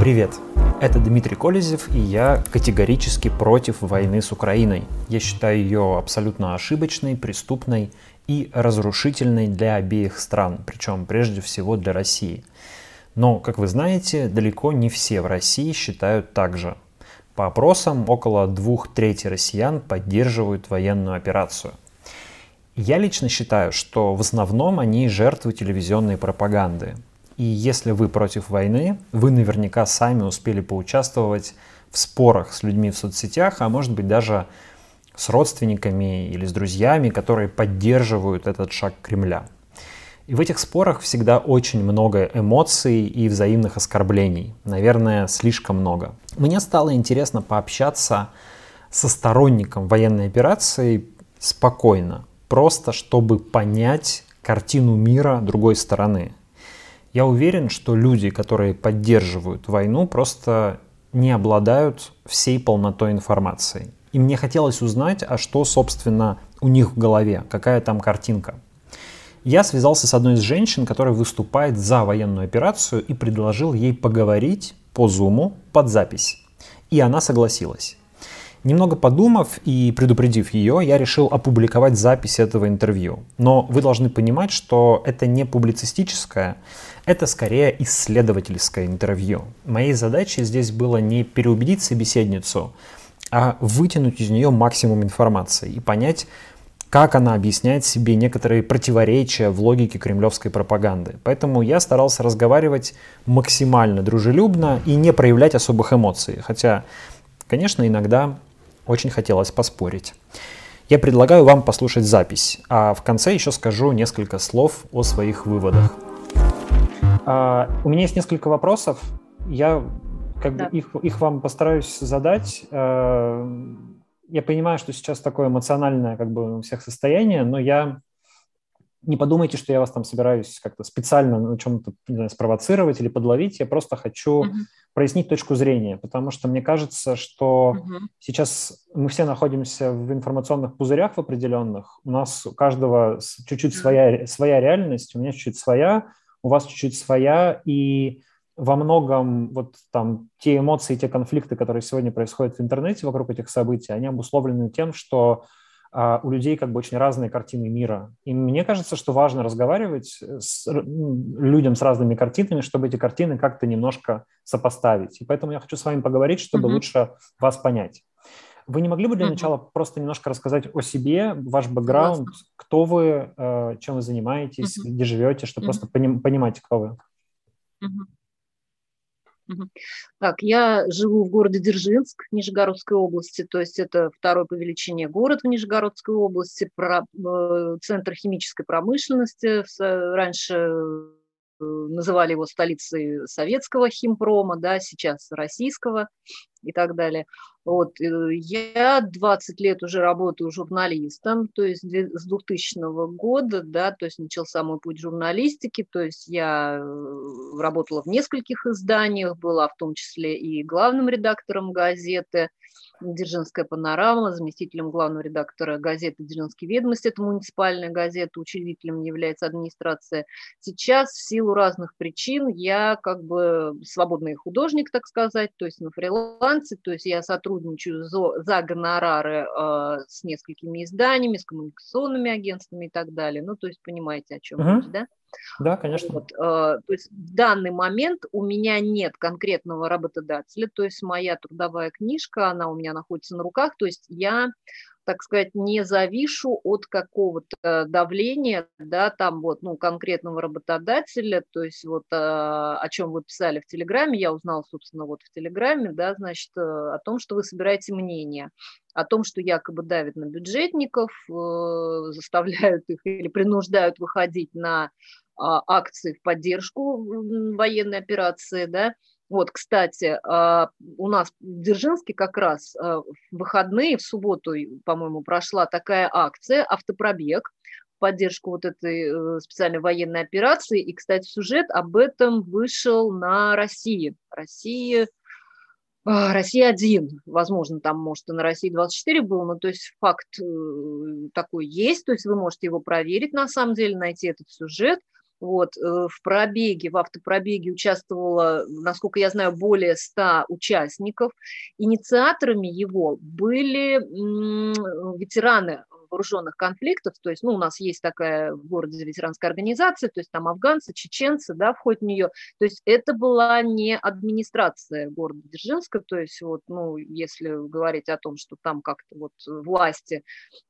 Привет! Это Дмитрий Колезев, и я категорически против войны с Украиной. Я считаю ее абсолютно ошибочной, преступной и разрушительной для обеих стран, причем прежде всего для России. Но, как вы знаете, далеко не все в России считают так же. По опросам, около двух трети россиян поддерживают военную операцию. Я лично считаю, что в основном они жертвы телевизионной пропаганды, и если вы против войны, вы наверняка сами успели поучаствовать в спорах с людьми в соцсетях, а может быть даже с родственниками или с друзьями, которые поддерживают этот шаг Кремля. И в этих спорах всегда очень много эмоций и взаимных оскорблений. Наверное, слишком много. Мне стало интересно пообщаться со сторонником военной операции спокойно, просто чтобы понять картину мира другой стороны. Я уверен, что люди, которые поддерживают войну, просто не обладают всей полнотой информации. И мне хотелось узнать, а что, собственно, у них в голове, какая там картинка. Я связался с одной из женщин, которая выступает за военную операцию и предложил ей поговорить по зуму под запись. И она согласилась. Немного подумав и предупредив ее, я решил опубликовать запись этого интервью. Но вы должны понимать, что это не публицистическое, это скорее исследовательское интервью. Моей задачей здесь было не переубедить собеседницу, а вытянуть из нее максимум информации и понять, как она объясняет себе некоторые противоречия в логике кремлевской пропаганды. Поэтому я старался разговаривать максимально дружелюбно и не проявлять особых эмоций. Хотя, конечно, иногда очень хотелось поспорить. Я предлагаю вам послушать запись, а в конце еще скажу несколько слов о своих выводах. А, у меня есть несколько вопросов. Я как да. бы их, их вам постараюсь задать. А, я понимаю, что сейчас такое эмоциональное как бы у всех состояние, но я не подумайте, что я вас там собираюсь как-то специально на чем-то спровоцировать или подловить. Я просто хочу uh-huh. прояснить точку зрения, потому что мне кажется, что uh-huh. сейчас мы все находимся в информационных пузырях в определенных. У нас у каждого чуть-чуть uh-huh. своя, своя реальность, у меня чуть-чуть своя, у вас чуть-чуть своя, и во многом вот там те эмоции, те конфликты, которые сегодня происходят в интернете вокруг этих событий, они обусловлены тем, что а у людей как бы очень разные картины мира. И мне кажется, что важно разговаривать с людям с разными картинами, чтобы эти картины как-то немножко сопоставить. И поэтому я хочу с вами поговорить, чтобы mm-hmm. лучше вас понять. Вы не могли бы для mm-hmm. начала просто немножко рассказать о себе, ваш бэкграунд, Классно. кто вы, э, чем вы занимаетесь, mm-hmm. где живете, чтобы mm-hmm. просто понимать, кто вы? Так, я живу в городе Дзержинск, Нижегородской области, то есть это второй по величине город в Нижегородской области, про, э, центр химической промышленности. Раньше называли его столицей советского химпрома, да, сейчас российского и так далее. Вот. Э, я 20 лет уже работаю журналистом, то есть с 2000 года, да, то есть начался мой путь журналистики, то есть я э, работала в нескольких изданиях, была в том числе и главным редактором газеты, Дзержинская панорама, заместителем главного редактора газеты «Дзержинские ведомости», это муниципальная газета, учредителем является администрация. Сейчас в силу разных причин я как бы свободный художник, так сказать, то есть на фрилансе, то есть я сотрудничаю за, за гонорары э, с несколькими изданиями, с коммуникационными агентствами и так далее. Ну, то есть понимаете, о чем uh-huh. речь, да? Да, конечно. Вот, э, то есть в данный момент у меня нет конкретного работодателя, то есть моя трудовая книжка, она у меня находится на руках, то есть я так сказать, не завишу от какого-то давления, да, там вот, ну, конкретного работодателя, то есть вот э, о чем вы писали в Телеграме, я узнала, собственно, вот в Телеграме, да, значит, э, о том, что вы собираете мнение, о том, что якобы давят на бюджетников, э, заставляют их или принуждают выходить на а, акции в поддержку военной операции, да, вот, кстати, а, у нас в Дзержинске как раз а, в выходные, в субботу, по-моему, прошла такая акция «Автопробег», в поддержку вот этой э, специальной военной операции. И, кстати, сюжет об этом вышел на России. Россия, Россия один, возможно, там, может, и на России 24 был, но то есть факт э, такой есть, то есть вы можете его проверить, на самом деле, найти этот сюжет – Вот, э, в пробеге, в автопробеге участвовало, насколько я знаю, более 100 участников. Инициаторами его были ветераны вооруженных конфликтов, то есть, ну, у нас есть такая в городе ветеранская организация, то есть там афганцы, чеченцы, да, входят в нее, то есть это была не администрация города Дзержинска, то есть вот, ну, если говорить о том, что там как-то вот власти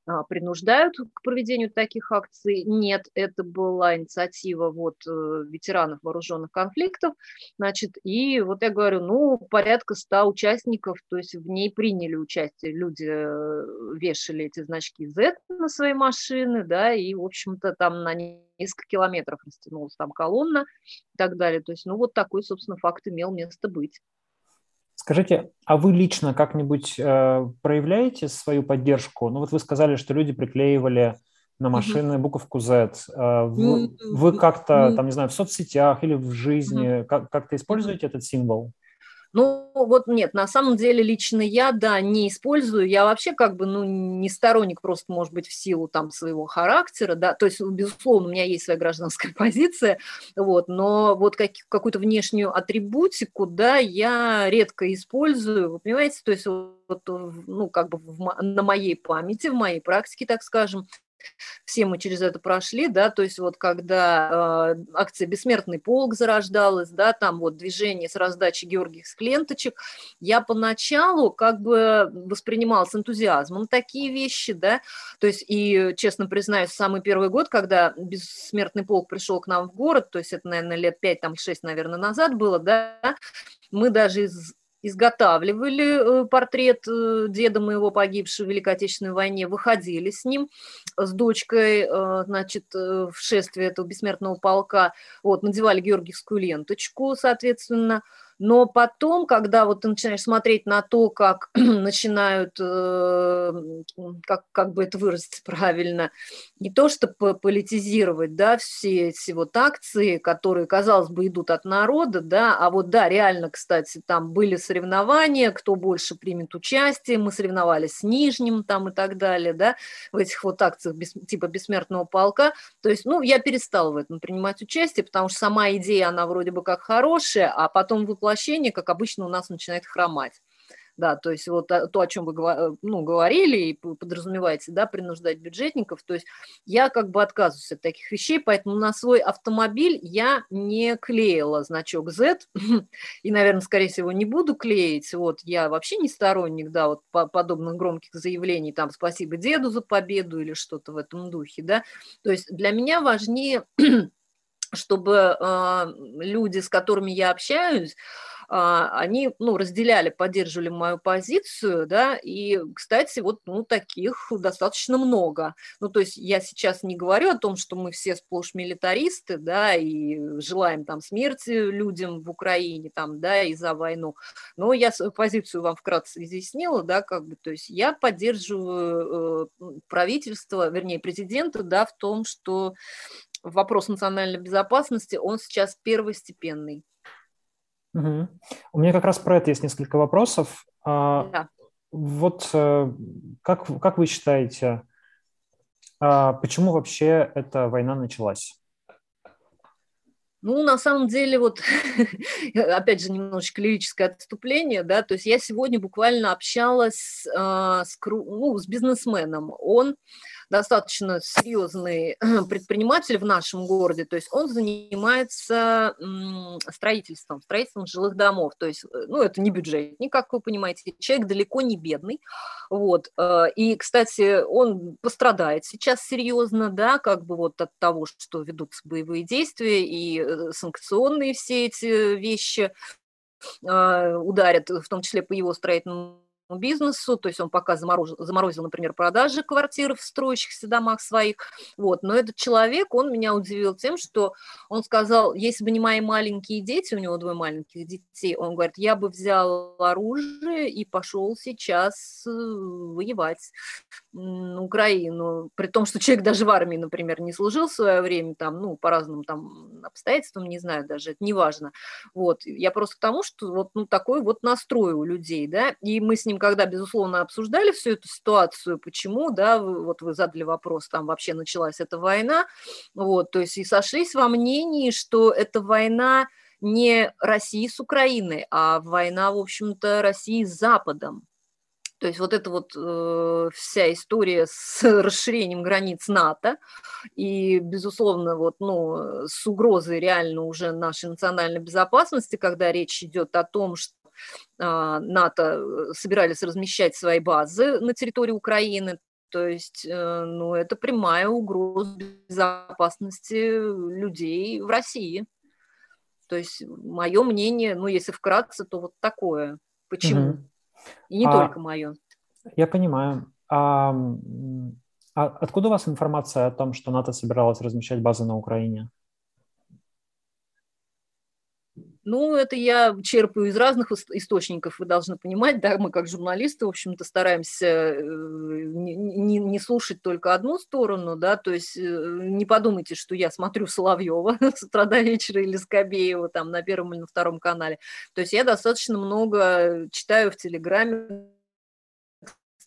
а, принуждают к проведению таких акций, нет, это была инициатива вот э, ветеранов вооруженных конфликтов, значит, и вот я говорю, ну, порядка ста участников, то есть в ней приняли участие, люди э, вешали эти значки Z, на свои машины, да, и, в общем-то, там на несколько километров растянулась там колонна и так далее. То есть, ну, вот такой, собственно, факт имел место быть. Скажите, а вы лично как-нибудь э, проявляете свою поддержку? Ну, вот вы сказали, что люди приклеивали на машины буковку Z. Э, вы, вы как-то, там, не знаю, в соцсетях или в жизни как- как-то используете этот символ? Ну, вот нет, на самом деле лично я, да, не использую. Я вообще как бы, ну, не сторонник просто, может быть, в силу там своего характера, да, то есть, безусловно, у меня есть своя гражданская позиция, вот, но вот как, какую-то внешнюю атрибутику, да, я редко использую, вы понимаете, то есть вот, ну, как бы в, на моей памяти, в моей практике, так скажем, все мы через это прошли, да, то есть вот когда э, акция «Бессмертный полк» зарождалась, да, там вот движение с раздачей георгиевских ленточек, я поначалу как бы воспринимала с энтузиазмом такие вещи, да, то есть и, честно признаюсь, самый первый год, когда «Бессмертный полк» пришел к нам в город, то есть это, наверное, лет пять, там, шесть, наверное, назад было, да, мы даже из изготавливали э, портрет э, деда моего погибшего в Великой Отечественной войне, выходили с ним, с дочкой, э, значит, в шествие этого бессмертного полка, вот, надевали георгиевскую ленточку, соответственно, но потом, когда вот ты начинаешь смотреть на то, как начинают, э, как, как бы это выразить правильно, не то что политизировать, да, все эти вот акции, которые, казалось бы, идут от народа, да, а вот, да, реально, кстати, там были соревнования, кто больше примет участие, мы соревновались с Нижним там и так далее, да, в этих вот акциях без, типа бессмертного полка, то есть, ну, я перестала в этом принимать участие, потому что сама идея, она вроде бы как хорошая, а потом выплачивать воплощение, как обычно, у нас начинает хромать. Да, то есть вот то, о чем вы ну, говорили и подразумеваете, да, принуждать бюджетников, то есть я как бы отказываюсь от таких вещей, поэтому на свой автомобиль я не клеила значок Z. И, наверное, скорее всего, не буду клеить, вот, я вообще не сторонник, да, вот подобных громких заявлений, там, спасибо деду за победу или что-то в этом духе, да, то есть для меня важнее чтобы э, люди, с которыми я общаюсь, а, они ну, разделяли, поддерживали мою позицию, да, и, кстати, вот ну, таких достаточно много. Ну, то есть я сейчас не говорю о том, что мы все сплошь милитаристы, да, и желаем там смерти людям в Украине, там, да, и за войну, но я свою позицию вам вкратце изъяснила, да, как бы, то есть я поддерживаю э, правительство, вернее, президента, да, в том, что вопрос национальной безопасности, он сейчас первостепенный. Угу. У меня как раз про это есть несколько вопросов. А, да. Вот э, как, как вы считаете, а, почему вообще эта война началась? Ну, на самом деле, вот, опять же, немножечко лирическое отступление, да, то есть я сегодня буквально общалась э, с, ну, с бизнесменом. Он достаточно серьезный предприниматель в нашем городе, то есть он занимается строительством, строительством жилых домов, то есть, э, ну, это не бюджетник, как вы понимаете, человек далеко не бедный, вот, э, и, кстати, он пострадает сейчас серьезно, да, как бы вот от того, что ведутся боевые действия и э, санкционные все эти вещи, ударят, в том числе по его строительному бизнесу, то есть он пока заморозил, заморозил, например, продажи квартир в строящихся домах своих, вот, но этот человек, он меня удивил тем, что он сказал, если бы не мои маленькие дети, у него двое маленьких детей, он говорит, я бы взял оружие и пошел сейчас э, воевать на Украину, при том, что человек даже в армии, например, не служил в свое время, там, ну, по разным там обстоятельствам, не знаю даже, это не важно, вот, я просто к тому, что вот, ну, такой вот настрой у людей, да, и мы с ним когда, безусловно, обсуждали всю эту ситуацию, почему, да, вы, вот вы задали вопрос, там вообще началась эта война, вот, то есть и сошлись во мнении, что эта война не России с Украиной, а война, в общем-то, России с Западом. То есть вот эта вот э, вся история с расширением границ НАТО и, безусловно, вот, ну, с угрозой реально уже нашей национальной безопасности, когда речь идет о том, что НАТО э, собирались размещать свои базы на территории Украины, то есть, э, ну, это прямая угроза безопасности людей в России. То есть, мое мнение, ну, если вкратце, то вот такое. Почему? Угу. И не а, только мое. Я понимаю. А, а откуда у вас информация о том, что НАТО собиралась размещать базы на Украине? Ну, это я черпаю из разных источников, вы должны понимать, да, мы как журналисты, в общем-то, стараемся э, не, не слушать только одну сторону, да, то есть э, не подумайте, что я смотрю Соловьева с утра до вечера или Скобеева там на первом или на втором канале. То есть я достаточно много читаю в Телеграме,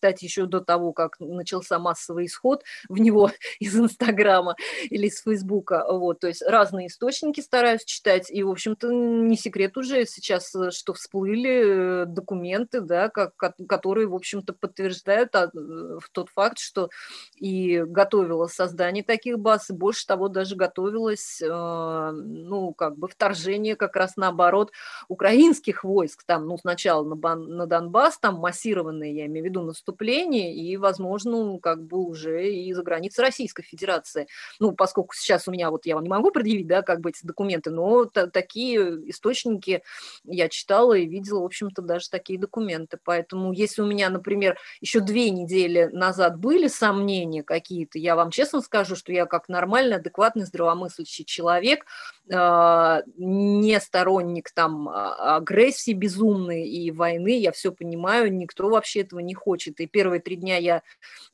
кстати, еще до того, как начался массовый исход в него из Инстаграма или из Фейсбука. Вот, то есть разные источники стараюсь читать, и, в общем-то, не секрет уже сейчас, э, что всплыли э, документы, да, как, которые, в общем-то, подтверждают а, э, тот факт, что и готовилось создание таких баз, и больше того, даже готовилось, ну, как бы вторжение как раз наоборот украинских войск, там, ну, сначала на, на Донбасс, там массированные, я имею в виду, наступления, наступлении и, возможно, как бы уже и за границей Российской Федерации. Ну, поскольку сейчас у меня, вот я вам не могу предъявить, да, как бы эти документы, но такие источники я читала и видела, в общем-то, даже такие документы. Поэтому если у меня, например, еще две недели назад были сомнения какие-то, я вам честно скажу, что я как нормальный, адекватный, здравомыслящий человек, не сторонник там а, агрессии безумной и войны, я все понимаю, никто вообще этого не хочет. И первые три дня я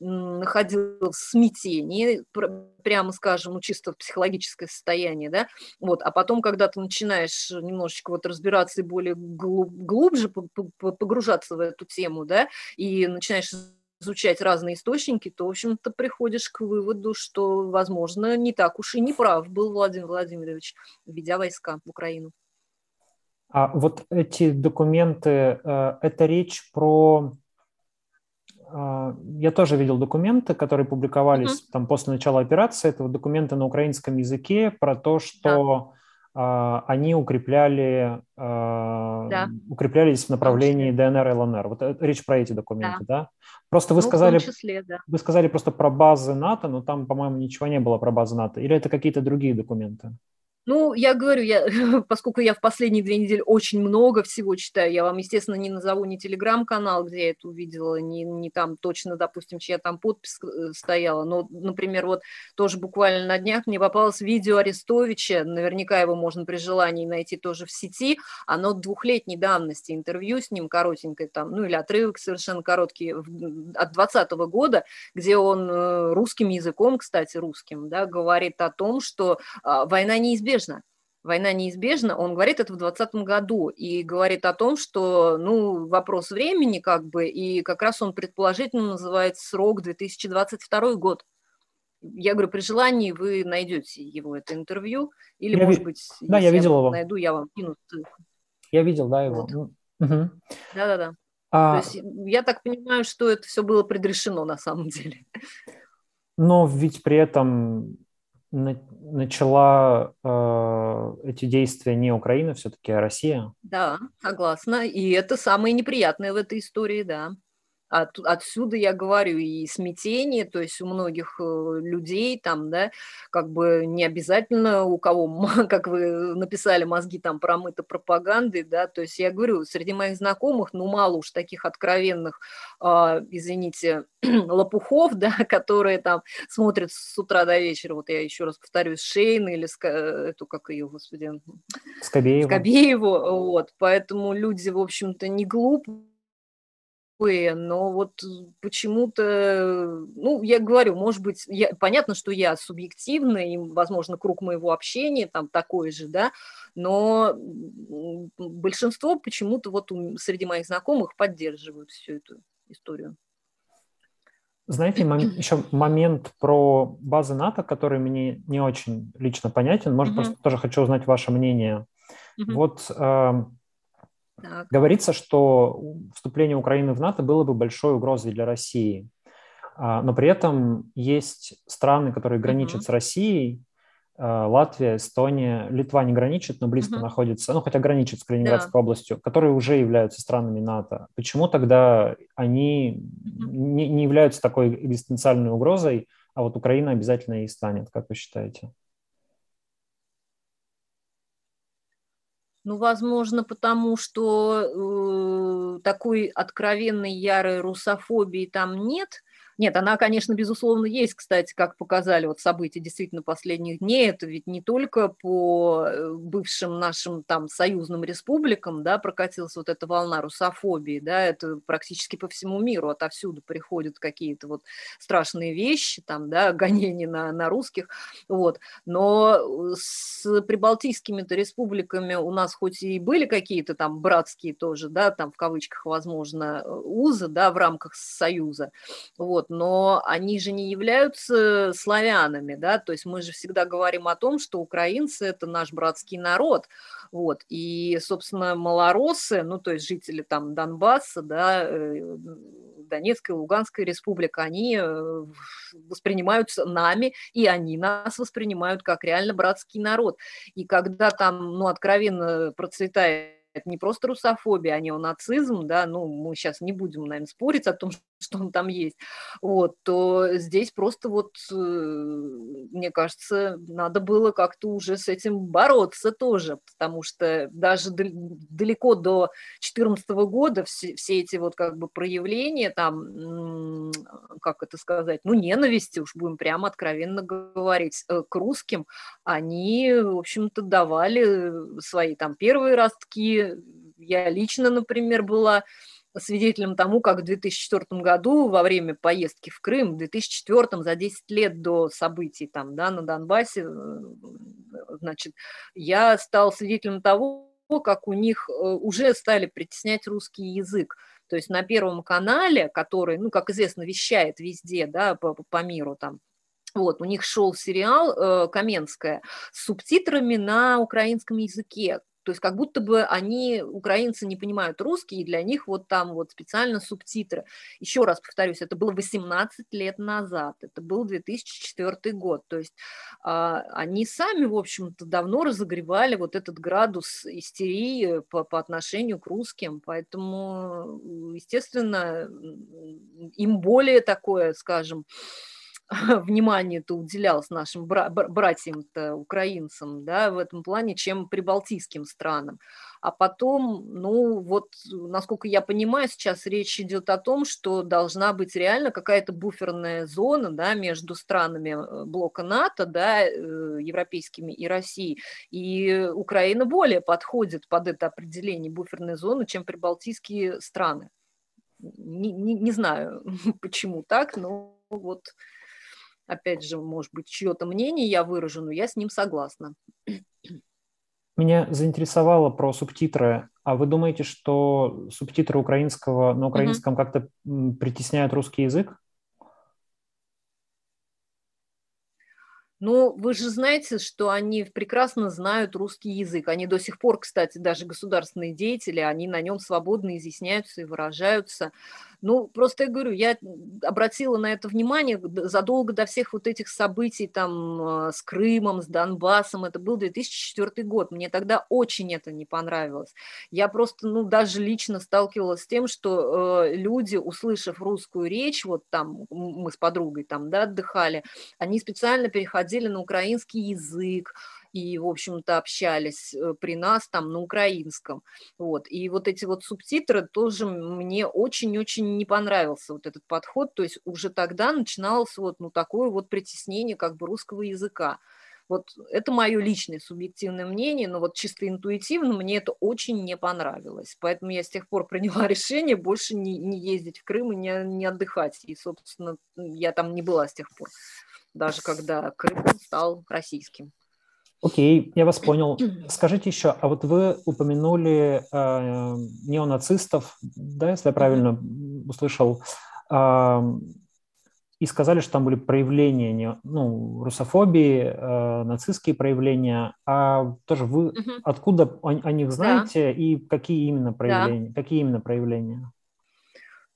находилась в смятении, прямо скажем, ну, чисто психологическое состояние, да, вот, а потом, когда ты начинаешь немножечко вот разбираться и более глубже погружаться в эту тему, да, и начинаешь изучать разные источники, то, в общем-то, приходишь к выводу, что, возможно, не так уж и не прав был Владимир Владимирович, ведя войска в Украину. А вот эти документы, э, это речь про а, я тоже видел документы, которые публиковались uh-huh. там после начала операции. Это вот документы на украинском языке про то, что э, они укрепляли, э, да. укреплялись в направлении ДНР и ЛНР. Вот э, речь про эти документы, да? да? Просто вы ну, сказали, числе, да. вы сказали просто про базы НАТО, но там, по-моему, ничего не было про базы НАТО. Или это какие-то другие документы? Ну, я говорю, я, поскольку я в последние две недели очень много всего читаю, я вам, естественно, не назову ни телеграм-канал, где я это увидела, ни, ни там точно, допустим, чья там подпись э, стояла, но, например, вот тоже буквально на днях мне попалось видео Арестовича, наверняка его можно при желании найти тоже в сети, оно двухлетней давности, интервью с ним коротенькое там, ну или отрывок совершенно короткий от 2020 года, где он э, русским языком, кстати, русским, да, говорит о том, что а, война неизбежна, неизбежна. Война неизбежна, он говорит это в 2020 году и говорит о том, что, ну, вопрос времени как бы, и как раз он предположительно называет срок 2022 год. Я говорю, при желании вы найдете его это интервью, или, я может ви... быть, да, я видел его. найду, я вам кину ссылку. Я видел, да, его. Вот. Угу. Да-да-да. А... То есть я так понимаю, что это все было предрешено на самом деле. Но ведь при этом начала э, эти действия не Украина все-таки, а Россия. Да, согласна. И это самое неприятное в этой истории, да. От, отсюда я говорю и смятение, то есть у многих э, людей там, да, как бы не обязательно у кого, как вы написали, мозги там промыты пропагандой, да, то есть я говорю, среди моих знакомых, ну, мало уж таких откровенных, э, извините, лопухов, да, которые там смотрят с утра до вечера, вот я еще раз повторюсь, Шейн или эту, как ее, господи, Скобееву. Скобееву, вот, поэтому люди, в общем-то, не глупые, но вот почему-то, ну, я говорю, может быть, я, понятно, что я субъективна, и, возможно, круг моего общения там такой же, да, но большинство почему-то вот среди моих знакомых поддерживают всю эту историю. Знаете, мом- еще момент про базы НАТО, который мне не очень лично понятен. Может, uh-huh. просто тоже хочу узнать ваше мнение. Uh-huh. Вот э, говорится, что вступление Украины в НАТО было бы большой угрозой для России. А, но при этом есть страны, которые граничат uh-huh. с Россией, Э, Латвия, Эстония, Литва не граничит, но близко угу. находится, ну хотя граничит с Калининградской да. областью, которые уже являются странами НАТО. Почему тогда они угу. не, не являются такой экзистенциальной угрозой, а вот Украина обязательно и станет, как вы считаете? Ну, возможно, потому что э, такой откровенной ярой русофобии там нет, нет, она, конечно, безусловно, есть, кстати, как показали вот события действительно последних дней. Это ведь не только по э, бывшим нашим там союзным республикам, да, прокатилась вот эта волна русофобии, да, это практически по всему миру, отовсюду приходят какие-то вот страшные вещи, там, да, гонения на, на русских, вот. Но с прибалтийскими-то республиками у нас хоть и были какие-то там братские тоже, да, там в кавычках, возможно, узы, да, в рамках союза, вот, но они же не являются славянами, да, то есть мы же всегда говорим о том, что украинцы – это наш братский народ, вот, и, собственно, малоросы, ну, то есть жители там Донбасса, да, э, Донецкая, Луганская республика, они э, воспринимаются нами, и они нас воспринимают как реально братский народ. И когда там, ну, откровенно процветает это не просто русофобия, а неонацизм, да, ну, мы сейчас не будем, наверное, спорить о том, что он там есть, вот, то здесь просто вот, э, мне кажется, надо было как-то уже с этим бороться тоже, потому что даже далеко до 2014 года все, все эти вот как бы проявления там, как это сказать, ну, ненависти, уж будем прямо откровенно говорить, э, к русским, они, в общем-то, давали свои там первые ростки, я лично, например, была свидетелем тому, как в 2004 году во время поездки в Крым, в 2004 за 10 лет до событий там, да, на Донбассе, э, значит, я стал свидетелем того, как у них э, уже стали притеснять русский язык. То есть на Первом канале, который, ну, как известно, вещает везде, да, по, по миру там, вот, у них шел сериал э, Каменская с субтитрами на украинском языке, то есть как будто бы они, украинцы, не понимают русский, и для них вот там вот специально субтитры. Еще раз повторюсь, это было 18 лет назад, это был 2004 год. То есть а, они сами, в общем-то, давно разогревали вот этот градус истерии по, по отношению к русским, поэтому, естественно, им более такое, скажем, внимание-то уделялось нашим бра- братьям-то, украинцам, да, в этом плане, чем прибалтийским странам. А потом, ну, вот, насколько я понимаю, сейчас речь идет о том, что должна быть реально какая-то буферная зона, да, между странами э, блока НАТО, да, э, европейскими и Россией. И Украина более подходит под это определение буферной зоны, чем прибалтийские страны. Не, не, не знаю, почему так, но вот опять же, может быть, чье-то мнение я выражу, но я с ним согласна. Меня заинтересовало про субтитры. А вы думаете, что субтитры украинского на украинском mm-hmm. как-то притесняют русский язык? Ну, вы же знаете, что они прекрасно знают русский язык. Они до сих пор, кстати, даже государственные деятели, они на нем свободно изъясняются и выражаются. Ну, просто я говорю, я обратила на это внимание задолго до всех вот этих событий там а, с Крымом, с Донбассом. Это был 2004 год. Мне тогда очень это не понравилось. Я просто, ну, даже лично сталкивалась с тем, что э, люди, услышав русскую речь, вот там мы с подругой там, да, отдыхали, они специально переходили на украинский язык, и, в общем-то, общались э, при нас там на украинском. Вот. И вот эти вот субтитры тоже мне очень-очень не понравился вот этот подход. То есть уже тогда начиналось вот ну, такое вот притеснение как бы русского языка. Вот это мое личное субъективное мнение, но вот чисто интуитивно мне это очень не понравилось. Поэтому я с тех пор приняла решение больше не, не ездить в Крым и не, не отдыхать. И, собственно, я там не была с тех пор, даже когда Крым стал российским. Окей, я вас понял. Скажите еще, а вот вы упомянули э, неонацистов, да, если я правильно услышал, э, и сказали, что там были проявления, не, ну, русофобии, э, нацистские проявления. А тоже вы угу. откуда о, о них знаете да. и какие именно проявления? Да. Какие именно проявления?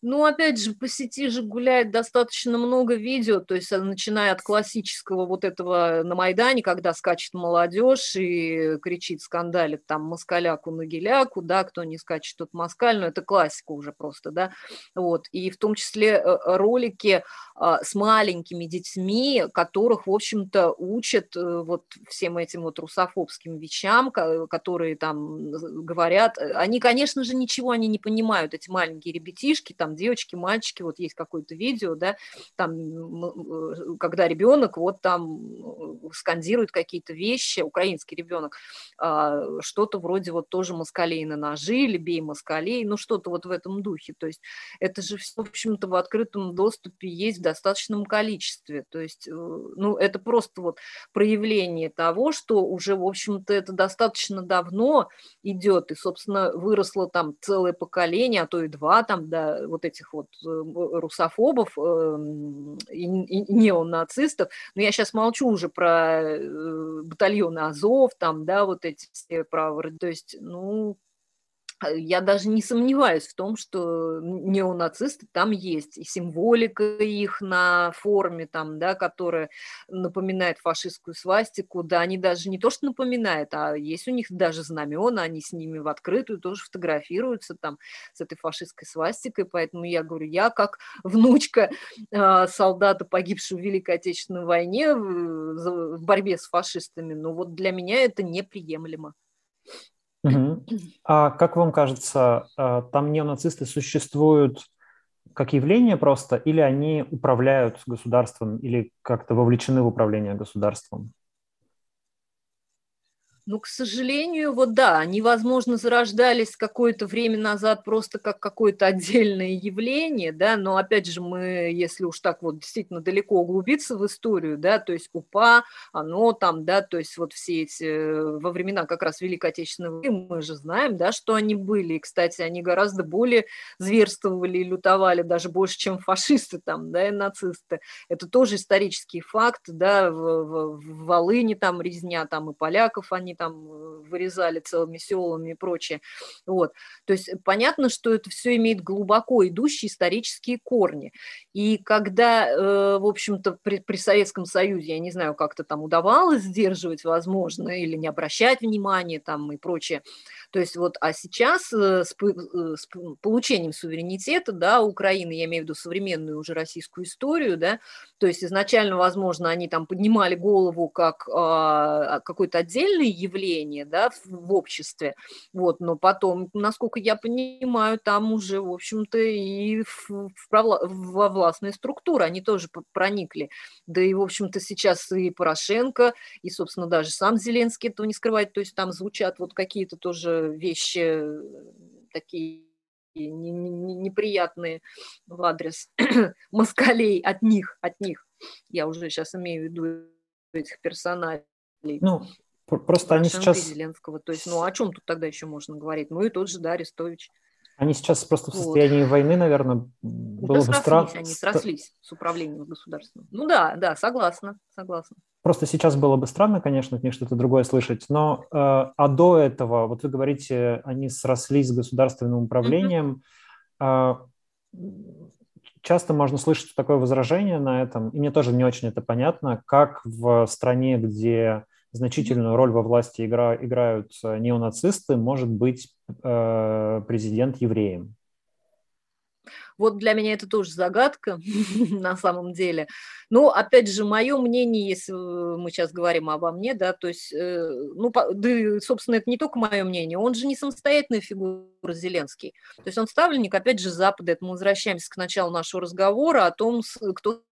Ну, опять же, по сети же гуляет достаточно много видео, то есть э, начиная от классического вот этого на Майдане, когда скачет молодежь и кричит, скандалит там москаляку на геляку, да, кто не скачет, тот москаль, но это классика уже просто, да, вот, и в том числе э, ролики а, с маленькими детьми, которых, в общем-то, учат э, вот всем этим вот русофобским вещам, которые там говорят, они, конечно же, ничего они не понимают, эти маленькие ребятишки, там, девочки, мальчики, вот есть какое-то видео, да, там, э, когда ребенок вот там э, скандирует какие-то вещи, украинский ребенок, а, что-то вроде вот тоже москалей на ножи, или бей москалей, ну что-то вот в этом духе, то есть это же в общем-то, в открытом доступе есть в достаточном количестве, то есть, э, ну, это просто вот проявление того, что уже, в общем-то, это достаточно давно идет, и, собственно, выросло там целое поколение, а то и два там, да, вот этих вот э, русофобов эм, и неонацистов. Но я сейчас молчу уже про э, батальоны Азов, там, да, вот эти все правы. То есть, ну, я даже не сомневаюсь в том, что неонацисты там есть, и символика их на форме, там, да, которая напоминает фашистскую свастику, да, они даже не то, что напоминают, а есть у них даже знамена, они с ними в открытую тоже фотографируются там с этой фашистской свастикой, поэтому я говорю, я как внучка э, солдата, погибшего в Великой Отечественной войне в, в борьбе с фашистами, ну вот для меня это неприемлемо. Угу. А как вам кажется, а, там неонацисты существуют как явление просто, или они управляют государством, или как-то вовлечены в управление государством? Ну, к сожалению, вот да, они, возможно, зарождались какое-то время назад просто как какое-то отдельное явление, да, но опять же мы, если уж так вот действительно далеко углубиться в историю, да, то есть УПА, оно там, да, то есть вот все эти, э, во времена как раз Великой Отечественной войны, мы же знаем, да, что они были, и, кстати, они гораздо более зверствовали и лютовали, даже больше, чем фашисты там, да, и нацисты. Это тоже исторический факт, да, в, в, в Волыни там резня, там и поляков они там э, вырезали целыми селами и прочее. Вот. То есть понятно, что это все имеет глубоко идущие исторические корни. И когда, э, в общем-то, при, при Советском Союзе, я не знаю, как-то там удавалось сдерживать, возможно, или не обращать внимания там и прочее, то есть вот, а сейчас э, с, с получением суверенитета, да, Украины, я имею в виду современную уже российскую историю, да, то есть изначально, возможно, они там поднимали голову как а, какое-то отдельное явление, да, в, в обществе, вот, но потом, насколько я понимаю, там уже, в общем-то, и в, в провла- во властные структуры они тоже проникли, да и, в общем-то, сейчас и Порошенко, и, собственно, даже сам Зеленский этого не скрывает, то есть там звучат вот какие-то тоже вещи такие неприятные в адрес москалей от них, от них. Я уже сейчас имею в виду этих персоналей. Ну, просто они сейчас... Зеленского. То есть, ну, о чем тут тогда еще можно говорить? Ну, и тот же, да, Арестович. Они сейчас просто в состоянии вот. войны, наверное, было да бы странно. Они срослись с управлением государством. Ну да, да, согласна, согласна. Просто сейчас было бы странно, конечно, от них что-то другое слышать, но э, а до этого, вот вы говорите, они срослись с государственным управлением. Mm-hmm. Э, часто можно слышать такое возражение на этом, и мне тоже не очень это понятно, как в стране, где значительную роль во власти игра, играют э, неонацисты, может быть э, президент евреем. Вот для меня это тоже загадка на самом деле. Но, опять же, мое мнение, если мы сейчас говорим обо мне, да, то есть, э, ну, да, собственно, это не только мое мнение, он же не самостоятельная фигура Зеленский. То есть он ставленник, опять же, Запада. Это мы возвращаемся к началу нашего разговора о том, кто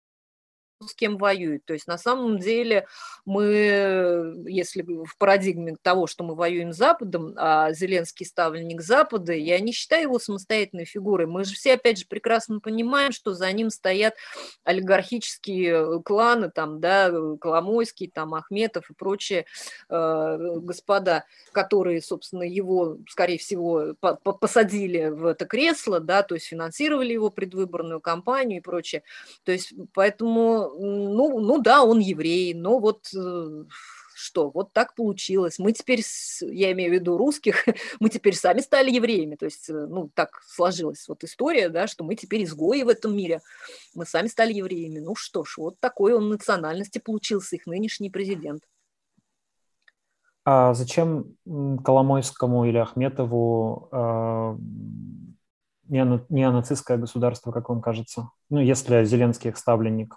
с кем воюет. То есть на самом деле мы, если в парадигме того, что мы воюем с Западом, а Зеленский ставленник Запада, я не считаю его самостоятельной фигурой. Мы же все, опять же, прекрасно понимаем, что за ним стоят олигархические кланы, там, да, Коломойский, там, Ахметов и прочие э, господа, которые, собственно, его, скорее всего, по посадили в это кресло, да, то есть финансировали его предвыборную кампанию и прочее. То есть поэтому ну, ну да, он еврей, но вот э, что, вот так получилось. Мы теперь, я имею в виду русских, мы теперь сами стали евреями. То есть, э, ну, так сложилась вот история, да, что мы теперь изгои в этом мире. Мы сами стали евреями. Ну что ж, вот такой он национальности получился, их нынешний президент. А зачем Коломойскому или Ахметову э, неонацистское государство, как вам кажется? Ну, если Зеленский их ставленник.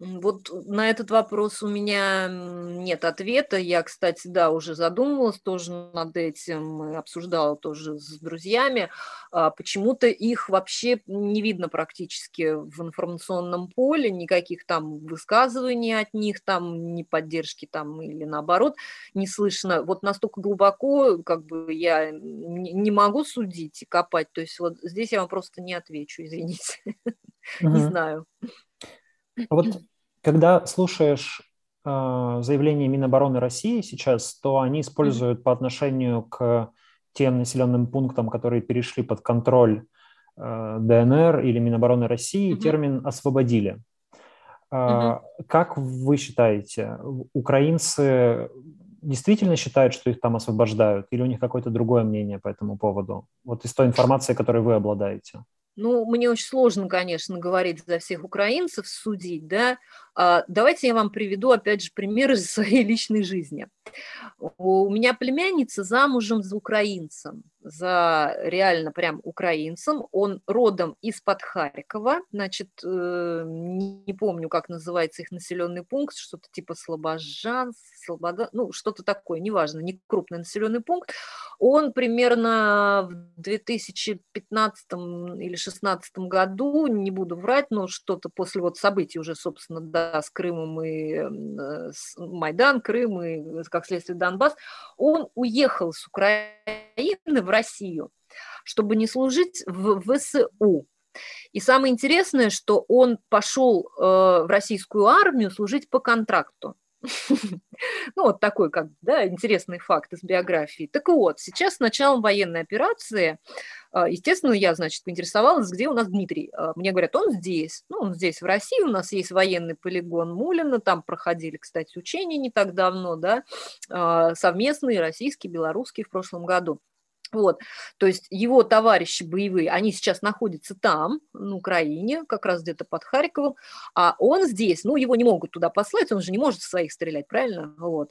Вот на этот вопрос у меня нет ответа. Я, кстати, да, уже задумывалась тоже над этим, обсуждала тоже с друзьями. А, почему-то их вообще не видно практически в информационном поле, никаких там высказываний от них, там ни поддержки там или наоборот не слышно. Вот настолько глубоко как бы я не могу судить и копать. То есть вот здесь я вам просто не отвечу, извините. Не знаю. Вот когда слушаешь э, заявления Минобороны России сейчас, то они используют mm-hmm. по отношению к тем населенным пунктам, которые перешли под контроль э, ДНР или Минобороны России, mm-hmm. термин «освободили». Uh, mm-hmm. Как вы считаете, украинцы действительно считают, что их там освобождают, или у них какое-то другое мнение по этому поводу? Вот из той информации, которой вы обладаете. Ну, мне очень сложно, конечно, говорить за всех украинцев, судить, да. А, давайте я вам приведу, опять же, пример из своей личной жизни. У меня племянница замужем за украинцем, за реально прям украинцем. Он родом из-под Харькова, значит, э, не помню, как называется их населенный пункт, что-то типа Слобожан, Слобода, ну, что-то такое, неважно, не крупный населенный пункт. Он примерно в 2015 или 2016 году, не буду врать, но что-то после вот событий уже, собственно, да, с Крымом и э, с Майдан, Крым и, как следствие, Донбасс, он уехал с Украины в Россию, чтобы не служить в ВСУ. И самое интересное, что он пошел э, в российскую армию служить по контракту. Ну, вот такой, как, да, интересный факт из биографии. Так вот, сейчас с началом военной операции, а, естественно, я, значит, поинтересовалась, где у нас Дмитрий. А, мне говорят, он здесь. Ну, он здесь, в России, у нас есть военный полигон Мулина, там проходили, кстати, учения не так давно, да, совместные, российские, белорусские в прошлом году. Вот, то есть его товарищи боевые, они сейчас находятся там, на Украине, как раз где-то под Харьковом, а он здесь, ну, его не могут туда послать, он же не может своих стрелять, правильно? Вот.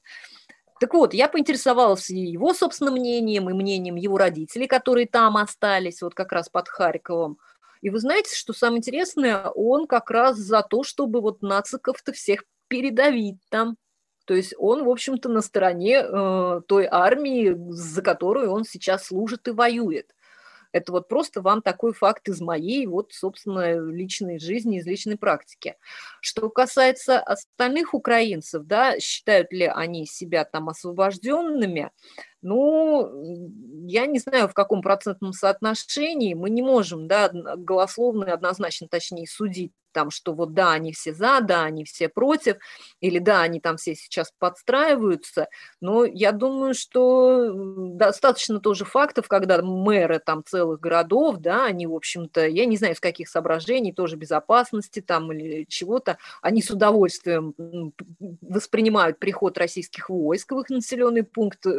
Так вот, я поинтересовалась его собственным мнением и мнением его родителей, которые там остались, вот как раз под Харьковом. И вы знаете, что самое интересное, он как раз за то, чтобы вот нациков-то всех передавить там, то есть он, в общем-то, на стороне э, той армии, за которую он сейчас служит и воюет. Это вот просто вам такой факт из моей, вот, собственно, личной жизни, из личной практики. Что касается остальных украинцев, да, считают ли они себя там освобожденными, ну, я не знаю, в каком процентном соотношении. Мы не можем, да, голословно и однозначно, точнее, судить там, что вот да, они все за, да, они все против, или да, они там все сейчас подстраиваются, но я думаю, что достаточно тоже фактов, когда мэры там целых городов, да, они, в общем-то, я не знаю, с каких соображений, тоже безопасности там или чего-то, они с удовольствием воспринимают приход российских войск в их населенный пункт, э,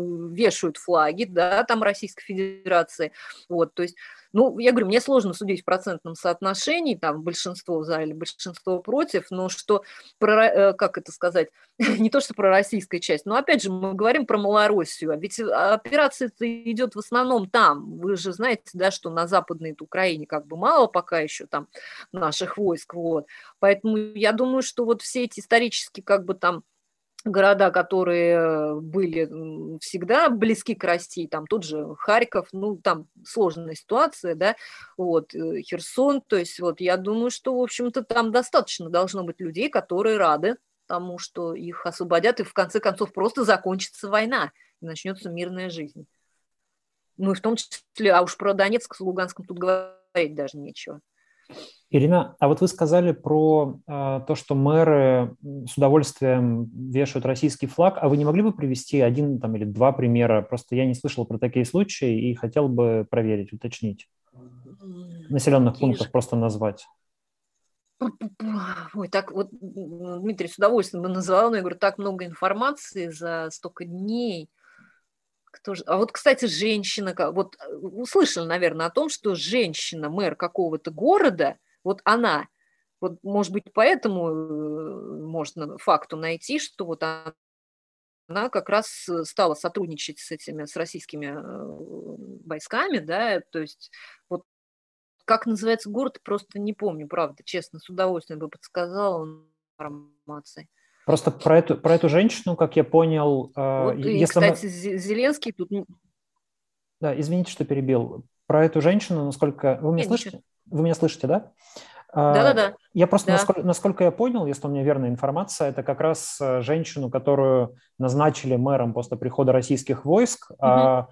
вешают флаги, да, там Российской Федерации, вот, то есть ну, я говорю, мне сложно судить в процентном соотношении, там, большинство за или большинство против, но что, про, э, как это сказать, не то, что про российская часть, но, опять же, мы говорим про Малороссию, а ведь операция идет в основном там. Вы же знаете, да, что на Западной Украине как бы мало пока еще там наших войск, вот. Поэтому я думаю, что вот все эти исторические как бы там города, которые были всегда близки к России, там тот же Харьков, ну, там сложная ситуация, да, вот, э, Херсон, то есть вот я думаю, что, в общем-то, там достаточно должно быть людей, которые рады тому, что их освободят, и в конце концов просто закончится война, и начнется мирная жизнь. Ну, и в том числе, а уж про Донецк с Луганском тут говорить даже нечего. Ирина, а вот вы сказали про э, то, что мэры с удовольствием вешают российский флаг, а вы не могли бы привести один там, или два примера? Просто я не слышал про такие случаи и хотел бы проверить, уточнить. Населенных Какие пунктов просто назвать. Ой, так вот, Дмитрий с удовольствием бы назвал, но я говорю, так много информации за столько дней. Кто же? А вот, кстати, женщина, вот э, услышали, наверное, о том, что женщина, мэр какого-то города – вот она, вот, может быть, поэтому э, можно факту найти, что вот она как раз э, стала сотрудничать с этими, с российскими э, войсками, да, то есть вот как называется город, просто не помню, правда, честно, с удовольствием бы подсказала информации. Просто про эту, про эту женщину, как я понял... Вот, и, если кстати, мы... Зеленский тут... Да, извините, что перебил. Про эту женщину, насколько... Вы меня Нет, слышите? Ничего. Вы меня слышите, да? Да-да-да. Я просто, да. насколько, насколько я понял, если у меня верная информация, это как раз э, женщину, которую назначили мэром после прихода российских войск. Угу. А,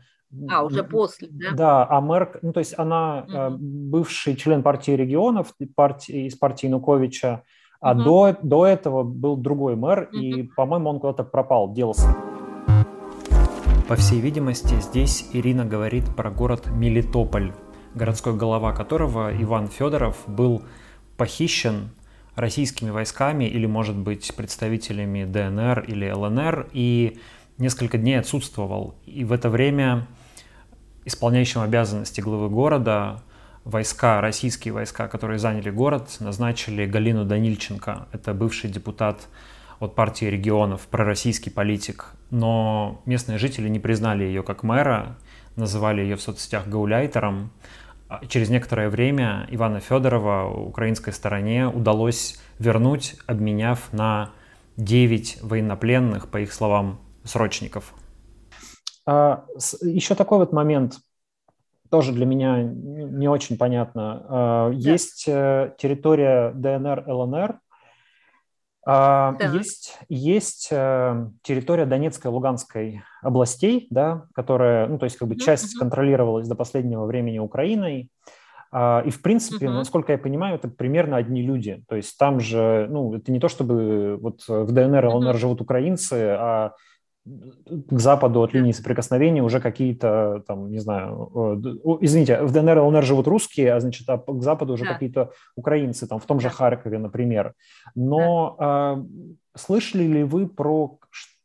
а, уже после, да? Да, а мэр, ну то есть она угу. бывший член партии регионов, партии, из партии Януковича, а угу. до, до этого был другой мэр, угу. и, по-моему, он куда-то пропал, делся. По всей видимости, здесь Ирина говорит про город Мелитополь городской голова которого, Иван Федоров, был похищен российскими войсками или, может быть, представителями ДНР или ЛНР и несколько дней отсутствовал. И в это время исполняющим обязанности главы города войска, российские войска, которые заняли город, назначили Галину Данильченко. Это бывший депутат от партии регионов, пророссийский политик. Но местные жители не признали ее как мэра, называли ее в соцсетях гауляйтером. А через некоторое время Ивана Федорова украинской стороне удалось вернуть, обменяв на 9 военнопленных, по их словам, срочников. А, еще такой вот момент, тоже для меня не очень понятно. А, есть. Э, территория ДНР, ЛНР, да. Есть, есть э, территория Донецкой и Луганской областей, да, которая, ну, то есть как бы часть uh-huh. контролировалась до последнего времени Украиной. А, и, в принципе, uh-huh. насколько я понимаю, это примерно одни люди. То есть там же, ну, это не то, чтобы вот в ДНР и ЛНР uh-huh. живут украинцы, а к западу от линии соприкосновения уже какие-то, там, не знаю, извините, в ДНР и ЛНР живут русские, а значит, а к западу уже да. какие-то украинцы, там, в том же Харькове, например. Но да. э, слышали ли вы про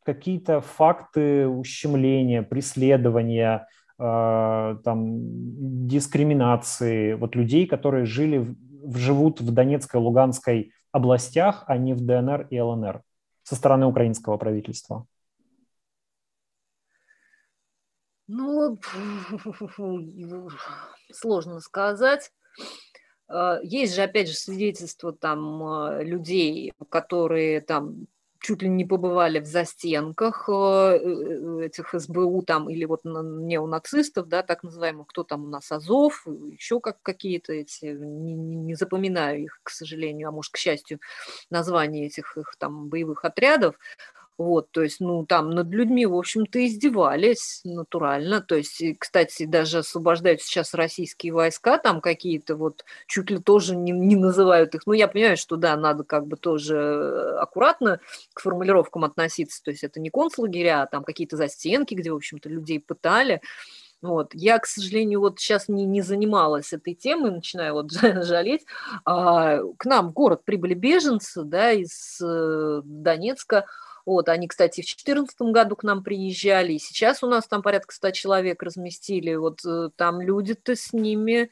какие-то факты ущемления, преследования, э, там, дискриминации вот людей, которые жили, живут в Донецкой, Луганской областях, а не в ДНР и ЛНР со стороны украинского правительства? Ну, сложно сказать. А, есть же, опять же, свидетельства там а, людей, которые там чуть ли не побывали в застенках а, э, этих СБУ там или вот неонацистов, да, так называемых, кто там у нас Азов, еще как какие-то эти, не, не запоминаю их, к сожалению, а может, к счастью, названия этих их там боевых отрядов, вот, то есть, ну, там над людьми, в общем-то, издевались натурально. То есть, кстати, даже освобождают сейчас российские войска, там какие-то вот чуть ли тоже не, не называют их. Ну, я понимаю, что, да, надо как бы тоже аккуратно к формулировкам относиться. То есть, это не концлагеря, а там какие-то застенки, где, в общем-то, людей пытали. Вот. Я, к сожалению, вот сейчас не, не занималась этой темой, начинаю вот жалеть. А, к нам в город прибыли беженцы, да, из э, Донецка, вот, они, кстати, в 2014 году к нам приезжали, и сейчас у нас там порядка 100 человек разместили. Вот э, там люди-то с ними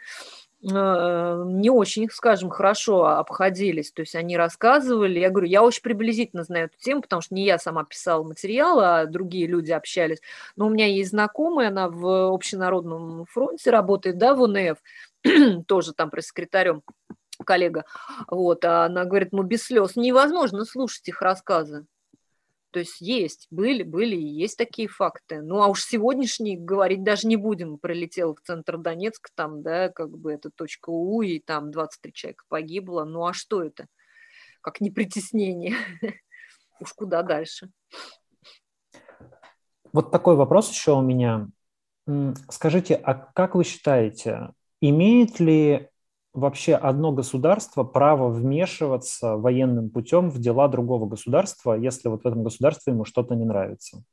э, не очень, скажем, хорошо обходились. То есть они рассказывали, я говорю, я очень приблизительно знаю эту тему, потому что не я сама писала материал, а другие люди общались. Но у меня есть знакомая, она в Общенародном фронте работает, да, в УНФ, тоже там пресс-секретарем коллега. Вот, а она говорит, ну без слез невозможно слушать их рассказы. То есть есть, были, были и есть такие факты. Ну, а уж сегодняшний говорить даже не будем. Пролетел в центр Донецк, там, да, как бы это точка У, и там 23 человека погибло. Ну, а что это? Как не притеснение. Уж куда дальше. Вот такой вопрос еще у меня. Скажите, а как вы считаете, имеет ли вообще одно государство право вмешиваться военным путем в дела другого государства, если вот в этом государстве ему что-то не нравится?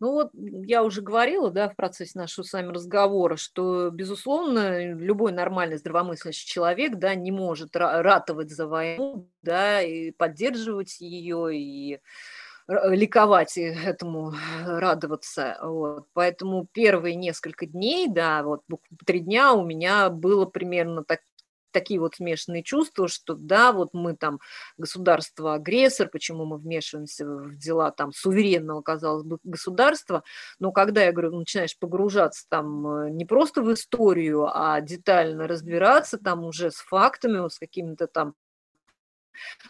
Ну вот я уже говорила, да, в процессе нашего с вами разговора, что, безусловно, любой нормальный здравомыслящий человек, да, не может ратовать за войну, да, и поддерживать ее, и ликовать и этому э, радоваться. Вот. Поэтому первые несколько дней, да, вот три дня у меня было примерно так, такие вот смешанные чувства, что да, вот мы там государство-агрессор, почему мы вмешиваемся в дела там суверенного, казалось бы, государства, но когда, я говорю, начинаешь погружаться там э, не просто в историю, а детально разбираться там уже с фактами, вот с какими-то там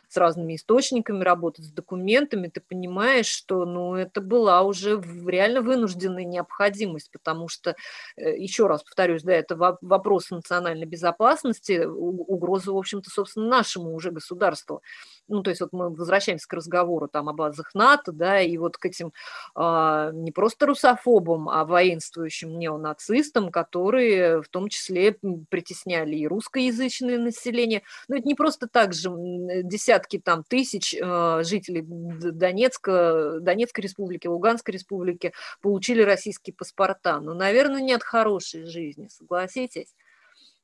с разными источниками работать, с документами, ты понимаешь, что ну, это была уже реально вынужденная необходимость, потому что, э, еще раз повторюсь, да, это вопрос национальной безопасности, угроза, в общем-то, собственно, нашему уже государству. Ну, то есть вот мы возвращаемся к разговору там о базах НАТО, да, и вот к этим а, не просто русофобам, а воинствующим неонацистам, которые в том числе притесняли и русскоязычное население. Но это не просто так же десятки там тысяч э, жителей Донецка, Донецкой республики, Луганской республики получили российские паспорта. Ну, наверное, не от хорошей жизни, согласитесь?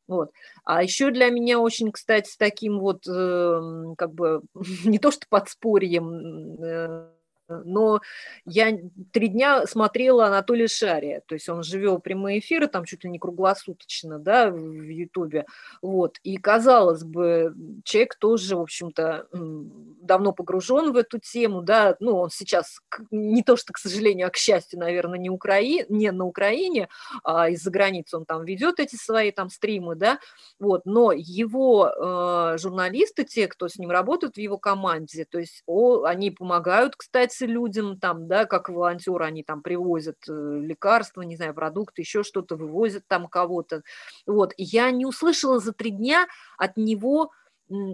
Вот. А еще для меня очень, кстати, с таким вот, э, как бы, не то что подспорьем, э, но я три дня смотрела Анатолия Шария, то есть он живет прямые эфиры, там чуть ли не круглосуточно, да, в Ютубе, вот, и казалось бы, человек тоже, в общем-то, давно погружен в эту тему, да, ну, он сейчас не то, что, к сожалению, а к счастью, наверное, не, Украи... не на Украине, а из-за границы он там ведет эти свои там стримы, да, вот, но его э, журналисты, те, кто с ним работают в его команде, то есть о, они помогают, кстати, помогать людям, там, да, как волонтеры, они там привозят э, лекарства, не знаю, продукты, еще что-то, вывозят там кого-то. Вот, я не услышала за три дня от него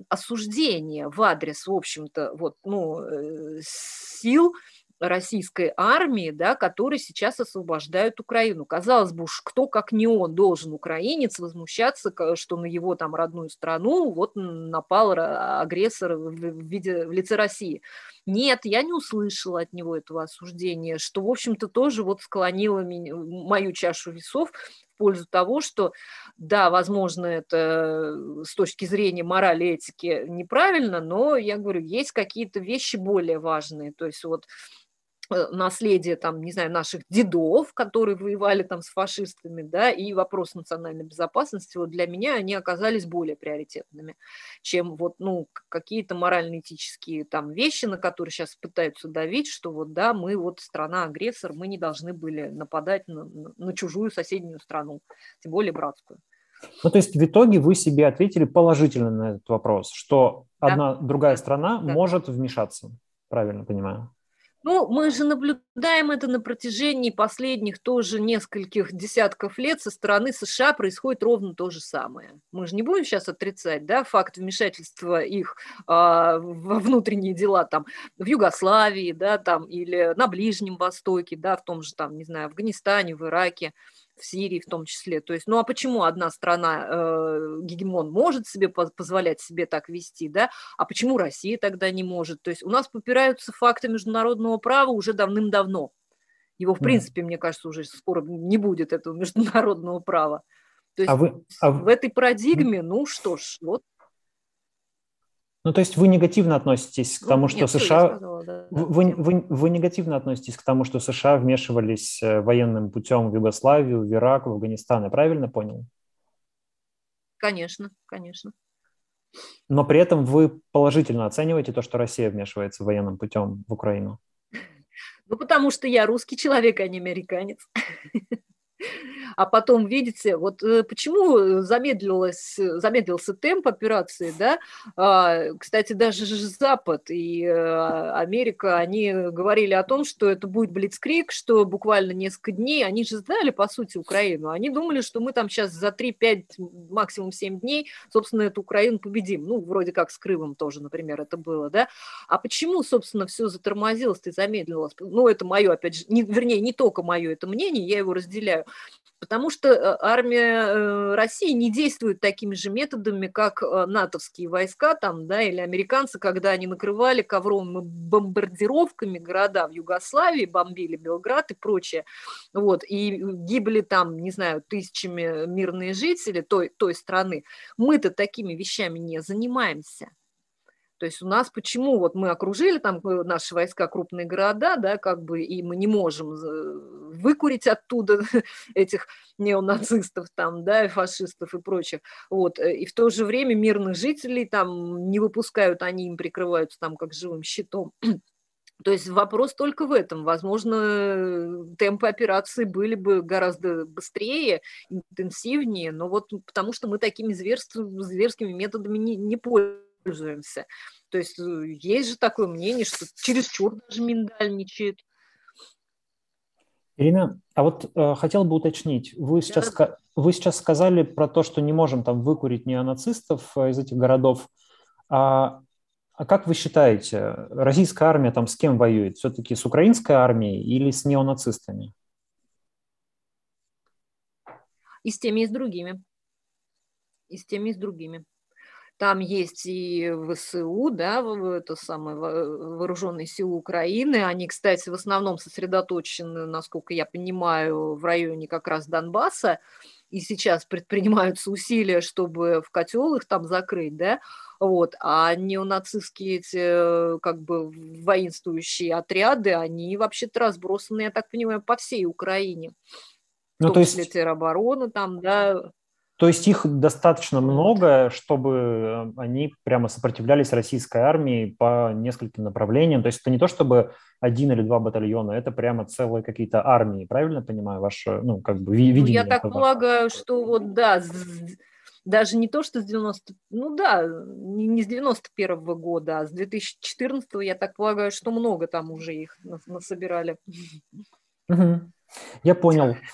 осуждения в адрес, в общем-то, вот, ну, э, сил, российской армии, да, которые сейчас освобождают Украину. Казалось бы, уж кто, как не он, должен, украинец, возмущаться, что на его там родную страну вот напал агрессор в, виде, в лице России. Нет, я не услышала от него этого осуждения, что, в общем-то, тоже вот склонило меня, мою чашу весов в пользу того, что, да, возможно, это с точки зрения морали, этики неправильно, но, я говорю, есть какие-то вещи более важные. То есть вот Э, наследие, там, не знаю, наших дедов, которые воевали там с фашистами, да, и вопрос национальной безопасности, вот для меня они оказались более приоритетными, чем вот, ну, какие-то морально-этические там вещи, на которые сейчас пытаются давить, что вот, да, мы вот страна-агрессор, мы не должны были нападать на, на чужую соседнюю страну, тем более братскую. Ну, то есть в итоге вы себе ответили положительно на этот вопрос, что да. одна другая страна да. может вмешаться, правильно понимаю? Ну, мы же наблюдаем это на протяжении последних тоже нескольких десятков лет со стороны США происходит ровно то же самое. Мы же не будем сейчас отрицать, да, факт вмешательства их а, во внутренние дела там в Югославии, да, там или на Ближнем Востоке, да, в том же там, не знаю, Афганистане, в Ираке в Сирии в том числе. То есть, ну а почему одна страна, э, гегемон, может себе позволять себе так вести, да, а почему Россия тогда не может? То есть у нас попираются факты международного права уже давным-давно. Его, в принципе, мне кажется, уже скоро не будет этого международного права. То есть а вы, а... в этой парадигме, ну что ж, вот ну, то есть вы негативно относитесь к ну, тому, что нет, США... Сказала, да, вы, вы, вы негативно относитесь к тому, что США вмешивались э, военным путем в Югославию, в Ирак, в Афганистан. Я правильно понял? Конечно, конечно. Но при этом вы положительно оцениваете то, что Россия вмешивается военным путем в Украину? Ну, потому что я русский человек, а не американец. А потом, видите, вот э, почему замедлилось, замедлился темп операции, да? А, кстати, даже Запад и э, Америка, они говорили о том, что это будет блицкрик, что буквально несколько дней, они же знали, по сути, Украину, они думали, что мы там сейчас за 3-5, максимум 7 дней, собственно, эту Украину победим. Ну, вроде как с Крымом тоже, например, это было, да? А почему, собственно, все затормозилось и замедлилось? Ну, это мое, опять же, не, вернее, не только мое это мнение, я его разделяю. Потому что э, армия э, России не действует такими же методами, как э, натовские войска там, да, или американцы, когда они накрывали ковровыми бомбардировками города в Югославии, бомбили Белград и прочее. Вот, и гибли там, не знаю, тысячами мирные жители той, той страны. Мы-то такими вещами не занимаемся. То есть у нас почему вот мы окружили там э, наши войска крупные города, да, как бы, и мы не можем выкурить оттуда этих неонацистов там, да, и фашистов и прочих, вот, э, и в то же время мирных жителей там не выпускают, они им прикрываются там как живым щитом. То есть вопрос только в этом. Возможно, темпы операции были бы гораздо быстрее, интенсивнее, но вот потому что мы такими зверскими методами не, не пользуемся пользуемся. То есть э, есть же такое мнение, что чересчур даже миндальничает. Ирина, а вот э, хотел бы уточнить, вы сейчас, да. вы сейчас сказали про то, что не можем там выкурить неонацистов э, из этих городов. А, а как вы считаете, российская армия там с кем воюет? Все-таки с украинской армией или с неонацистами? И с теми, и с другими. И с теми, и с другими. Там есть и ВСУ, да, это самое вооруженные силы Украины. Они, кстати, в основном сосредоточены, насколько я понимаю, в районе как раз Донбасса. И сейчас предпринимаются усилия, чтобы в котел их там закрыть, да, вот, а неонацистские эти, как бы, воинствующие отряды, они вообще-то разбросаны, я так понимаю, по всей Украине. Ну, в том то есть... числе теробороны там, да, то есть их достаточно много, чтобы э, они прямо сопротивлялись российской армии по нескольким направлениям. То есть это не то, чтобы один или два батальона, это прямо целые какие-то армии. Правильно понимаю ваше, ну, как бы видение? Ну, я так этого? полагаю, что вот, да, даже не то, что с 90... Ну да, не с 91 -го года, а с 2014 я так полагаю, что много там уже их насобирали. Угу. Я понял.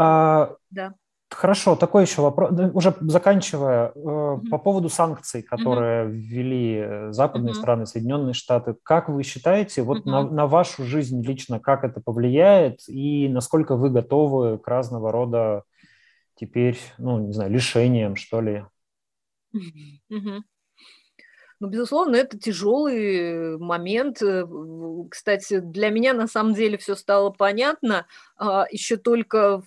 А, да. Хорошо, такой еще вопрос, уже заканчивая, mm-hmm. по поводу санкций, которые mm-hmm. ввели э, западные mm-hmm. страны, Соединенные Штаты, как вы считаете, вот mm-hmm. на, на вашу жизнь лично, как это повлияет и насколько вы готовы к разного рода теперь, ну, не знаю, лишениям, что ли? Mm-hmm. Ну, безусловно, это тяжелый момент. Э, кстати, для меня на самом деле все стало понятно а, еще только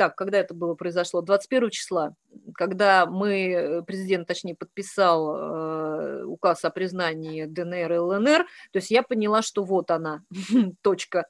так, когда это было произошло? 21 числа, когда мы, э, президент, точнее, подписал э, указ о признании ДНР и ЛНР, то есть я поняла, что вот она, точка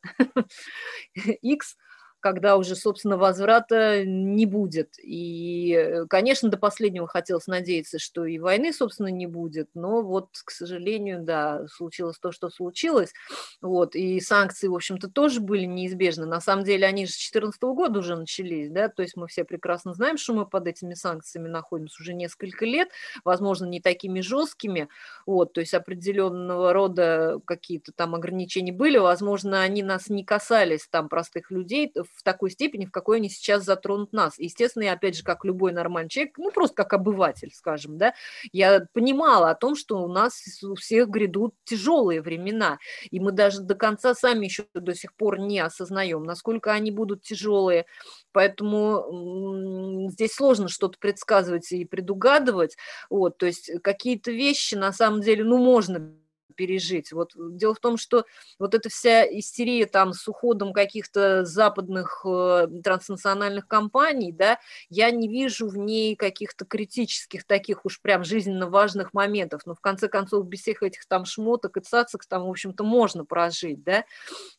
X, когда уже, собственно, возврата не будет. И, э, конечно, до последнего хотелось надеяться, что и войны, собственно, не будет, но вот, к сожалению, да, случилось то, что случилось. Вот, и санкции, в общем-то, тоже были неизбежны. На самом деле, они же с 2014 года уже начались, да, то есть мы все прекрасно знаем, что мы под этими санкциями находимся уже несколько лет, возможно, не такими жесткими, вот, то есть определенного рода какие-то там ограничения были, возможно, они нас не касались, там, простых людей, в такой степени, в какой они сейчас затронут нас. Естественно, я, опять же, как любой нормальный человек, ну, просто как обыватель, скажем, да, я понимала о том, что у нас у всех грядут тяжелые времена, и мы даже до конца сами еще до сих пор не осознаем, насколько они будут тяжелые, поэтому здесь сложно что-то предсказывать и предугадывать, вот, то есть какие-то вещи, на самом деле, ну, можно пережить. Вот дело в том, что вот эта вся истерия там с уходом каких-то западных э, транснациональных компаний, да, я не вижу в ней каких-то критических таких уж прям жизненно важных моментов. Но в конце концов без всех этих там шмоток и цацок там, в общем-то, можно прожить, да,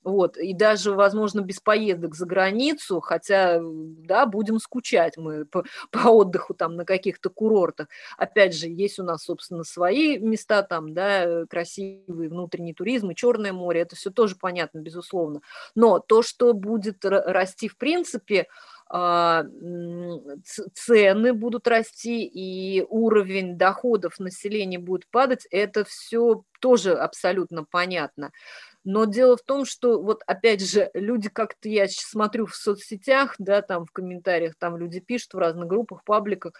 вот, и даже, возможно, без поездок за границу, хотя, да, будем скучать мы по, по отдыху там на каких-то курортах. Опять же, есть у нас, собственно, свои места там, да, красивые, красивый внутренний туризм и Черное море, это все тоже понятно, безусловно. Но то, что будет расти в принципе, а, цены будут расти и уровень доходов населения будет падать, это все тоже абсолютно понятно. Но дело в том, что вот опять же люди как-то, я смотрю в соцсетях, да, там в комментариях, там люди пишут в разных группах, пабликах,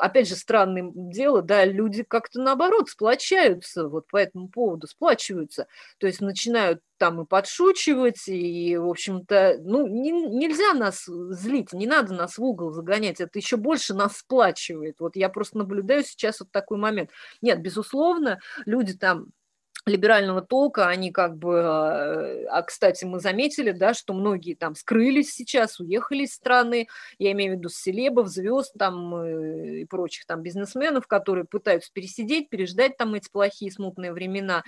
опять же странное дело, да, люди как-то наоборот сплочаются вот по этому поводу, сплачиваются, то есть начинают там и подшучивать, и, в общем-то, ну, не, нельзя нас злить, не надо нас в угол загонять, это еще больше нас сплачивает. Вот я просто наблюдаю сейчас вот такой момент. Нет, безусловно, люди там либерального толка, они как бы, а, а, кстати, мы заметили, да, что многие там скрылись сейчас, уехали из страны, я имею в виду селебов, звезд там э, и прочих там бизнесменов, которые пытаются пересидеть, переждать там эти плохие смутные времена,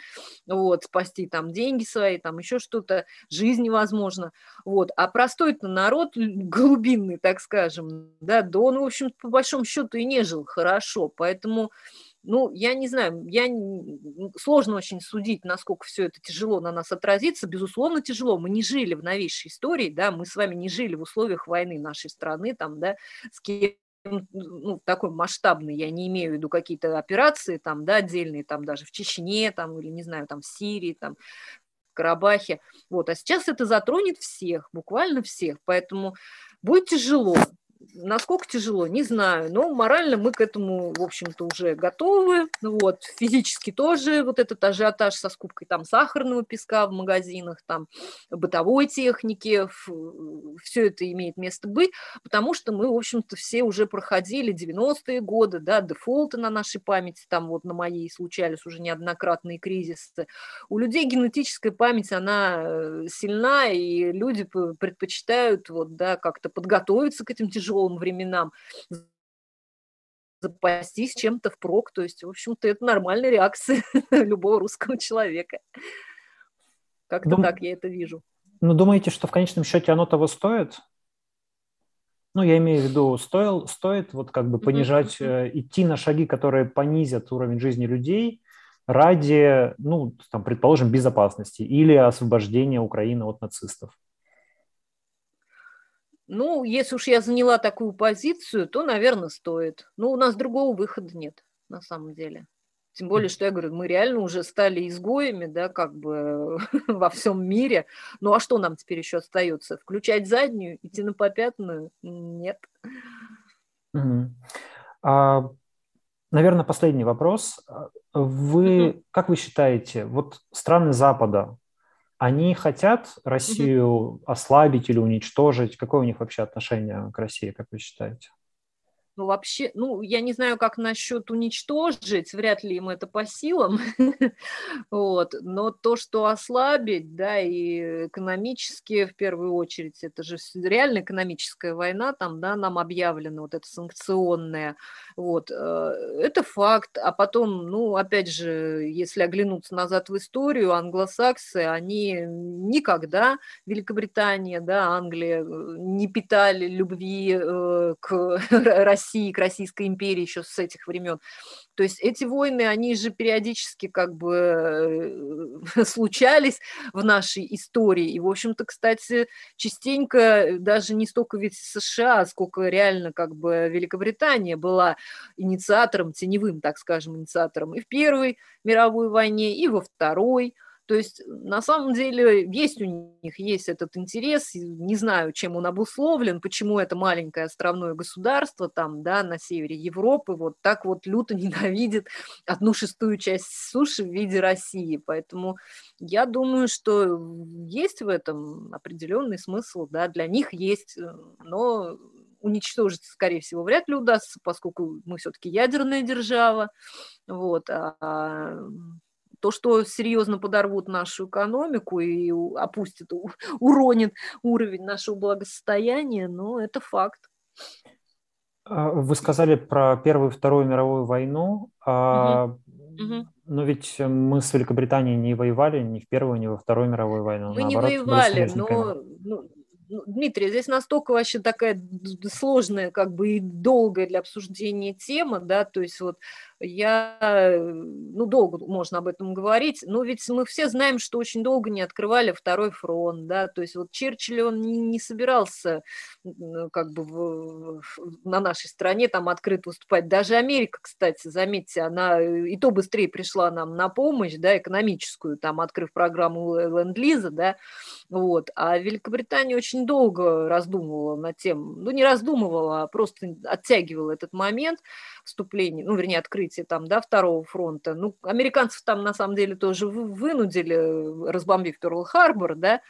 вот, спасти там деньги свои, там еще что-то, жизнь возможно, вот, а простой-то народ, глубинный, так скажем, да, да он, в общем по большому счету и не жил хорошо, поэтому ну, я не знаю, я сложно очень судить, насколько все это тяжело на нас отразится. Безусловно, тяжело. Мы не жили в новейшей истории, да, мы с вами не жили в условиях войны нашей страны, там, да, с кем ну, такой масштабный, я не имею в виду какие-то операции там, да, отдельные, там даже в Чечне, там, или, не знаю, там в Сирии, там, в Карабахе, вот, а сейчас это затронет всех, буквально всех, поэтому будет тяжело, Насколько тяжело, не знаю, но морально мы к этому, в общем-то, уже готовы. Вот, физически тоже вот этот ажиотаж со скупкой там сахарного песка в магазинах, там бытовой техники, все это имеет место быть, потому что мы, в общем-то, все уже проходили 90-е годы, да, дефолты на нашей памяти, там вот на моей случались уже неоднократные кризисы. У людей генетическая память, она э, сильна, и люди предпочитают вот, да, как-то подготовиться к этим тяжелым тяжелым временам, запастись чем-то впрок. То есть, в общем-то, это нормальная реакция любого русского человека. Как-то Дум... так я это вижу. Ну, думаете, что в конечном счете оно того стоит? Ну, я имею в виду, стоил, стоит вот как бы понижать, mm-hmm. идти на шаги, которые понизят уровень жизни людей ради, ну, там, предположим, безопасности или освобождения Украины от нацистов. Ну, если уж я заняла такую позицию, то, наверное, стоит. Но у нас другого выхода нет, на самом деле. Тем более, что я говорю, мы реально уже стали изгоями, да, как бы во всем мире. Ну а что нам теперь еще остается? Включать заднюю, идти на попятную? Нет. Угу. А, наверное, последний вопрос. Вы, угу. как вы считаете, вот страны Запада, они хотят Россию угу. ослабить или уничтожить? Какое у них вообще отношение к России, как вы считаете? Ну, вообще, ну, я не знаю, как насчет уничтожить, вряд ли им это по силам, вот, но то, что ослабить, да, и экономически, в первую очередь, это же реально экономическая война, там, да, нам объявлена вот эта санкционная, вот, э, это факт, а потом, ну, опять же, если оглянуться назад в историю, англосаксы, они никогда, Великобритания, да, Англия, э, не питали любви э, к России, России, к Российской империи еще с этих времен. То есть эти войны, они же периодически как бы э, случались в нашей истории. И, в общем-то, кстати, частенько даже не столько ведь США, сколько реально как бы Великобритания была инициатором, теневым, так скажем, инициатором и в Первой мировой войне, и во Второй – то есть на самом деле есть у них есть этот интерес, не знаю, чем он обусловлен, почему это маленькое островное государство там, да, на севере Европы вот так вот люто ненавидит одну шестую часть суши в виде России. Поэтому я думаю, что есть в этом определенный смысл, да, для них есть, э, но уничтожить, скорее всего, вряд ли удастся, поскольку мы все-таки ядерная держава, вот, а то, что серьезно подорвут нашу экономику и опустит, уронит уровень нашего благосостояния, ну, это факт. А, вы сказали про Первую и Вторую мировую войну, угу. Угу. но ведь мы с Великобританией не воевали ни в Первую, ни во Вторую мировую войну. Мы Наоборот, не воевали, но, ну, ну, Дмитрий, здесь настолько вообще такая сложная, как бы и долгая для обсуждения тема, да, то есть вот я, э, ну, долго можно об этом говорить, но ведь мы все знаем, что очень долго не открывали второй фронт, да, то есть вот Черчилль, он не, не собирался как бы в, на нашей стране там открыто выступать. Даже Америка, кстати, заметьте, она и то быстрее пришла нам на помощь, да, экономическую, там, открыв программу Ленд-Лиза, да, вот, а Великобритания очень долго раздумывала над тем, ну, не раздумывала, а просто оттягивала этот момент вступления, ну, вернее, открытия там, да, второго фронта. Ну, американцев там, на самом деле, тоже вынудили, разбомбив Перл-Харбор, да,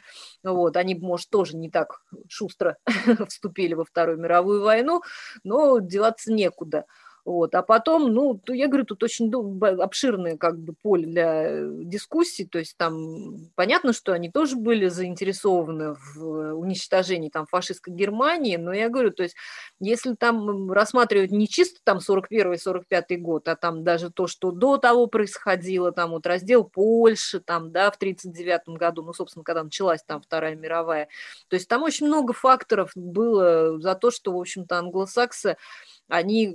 вот, они, может, тоже не так шустро вступили во Вторую мировую войну, но деваться некуда. Вот. А потом, ну, я говорю, тут очень обширное как бы поле для дискуссий, то есть там понятно, что они тоже были заинтересованы в уничтожении там фашистской Германии, но я говорю, то есть если там рассматривать не чисто там 41-45 год, а там даже то, что до того происходило, там вот раздел Польши, там, да, в 39 году, ну, собственно, когда началась там Вторая мировая, то есть там очень много факторов было за то, что, в общем-то, англосаксы они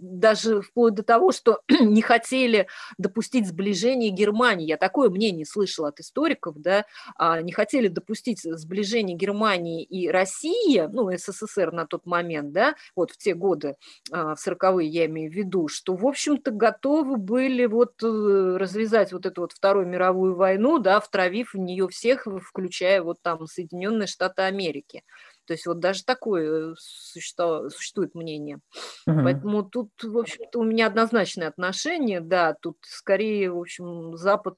даже вплоть до того, что не хотели допустить сближение Германии. Я такое мнение слышала от историков, да, а, не хотели допустить сближение Германии и России, ну, СССР на тот момент, да, вот в те годы, а, в 40-е я имею в виду, что, в общем-то, готовы были вот э, развязать вот эту вот Вторую мировую войну, да, втравив в нее всех, включая вот там Соединенные Штаты Америки. То есть вот даже такое существует, существует мнение. Угу. Поэтому тут, в общем-то, у меня однозначное отношение, да, тут скорее, в общем, Запад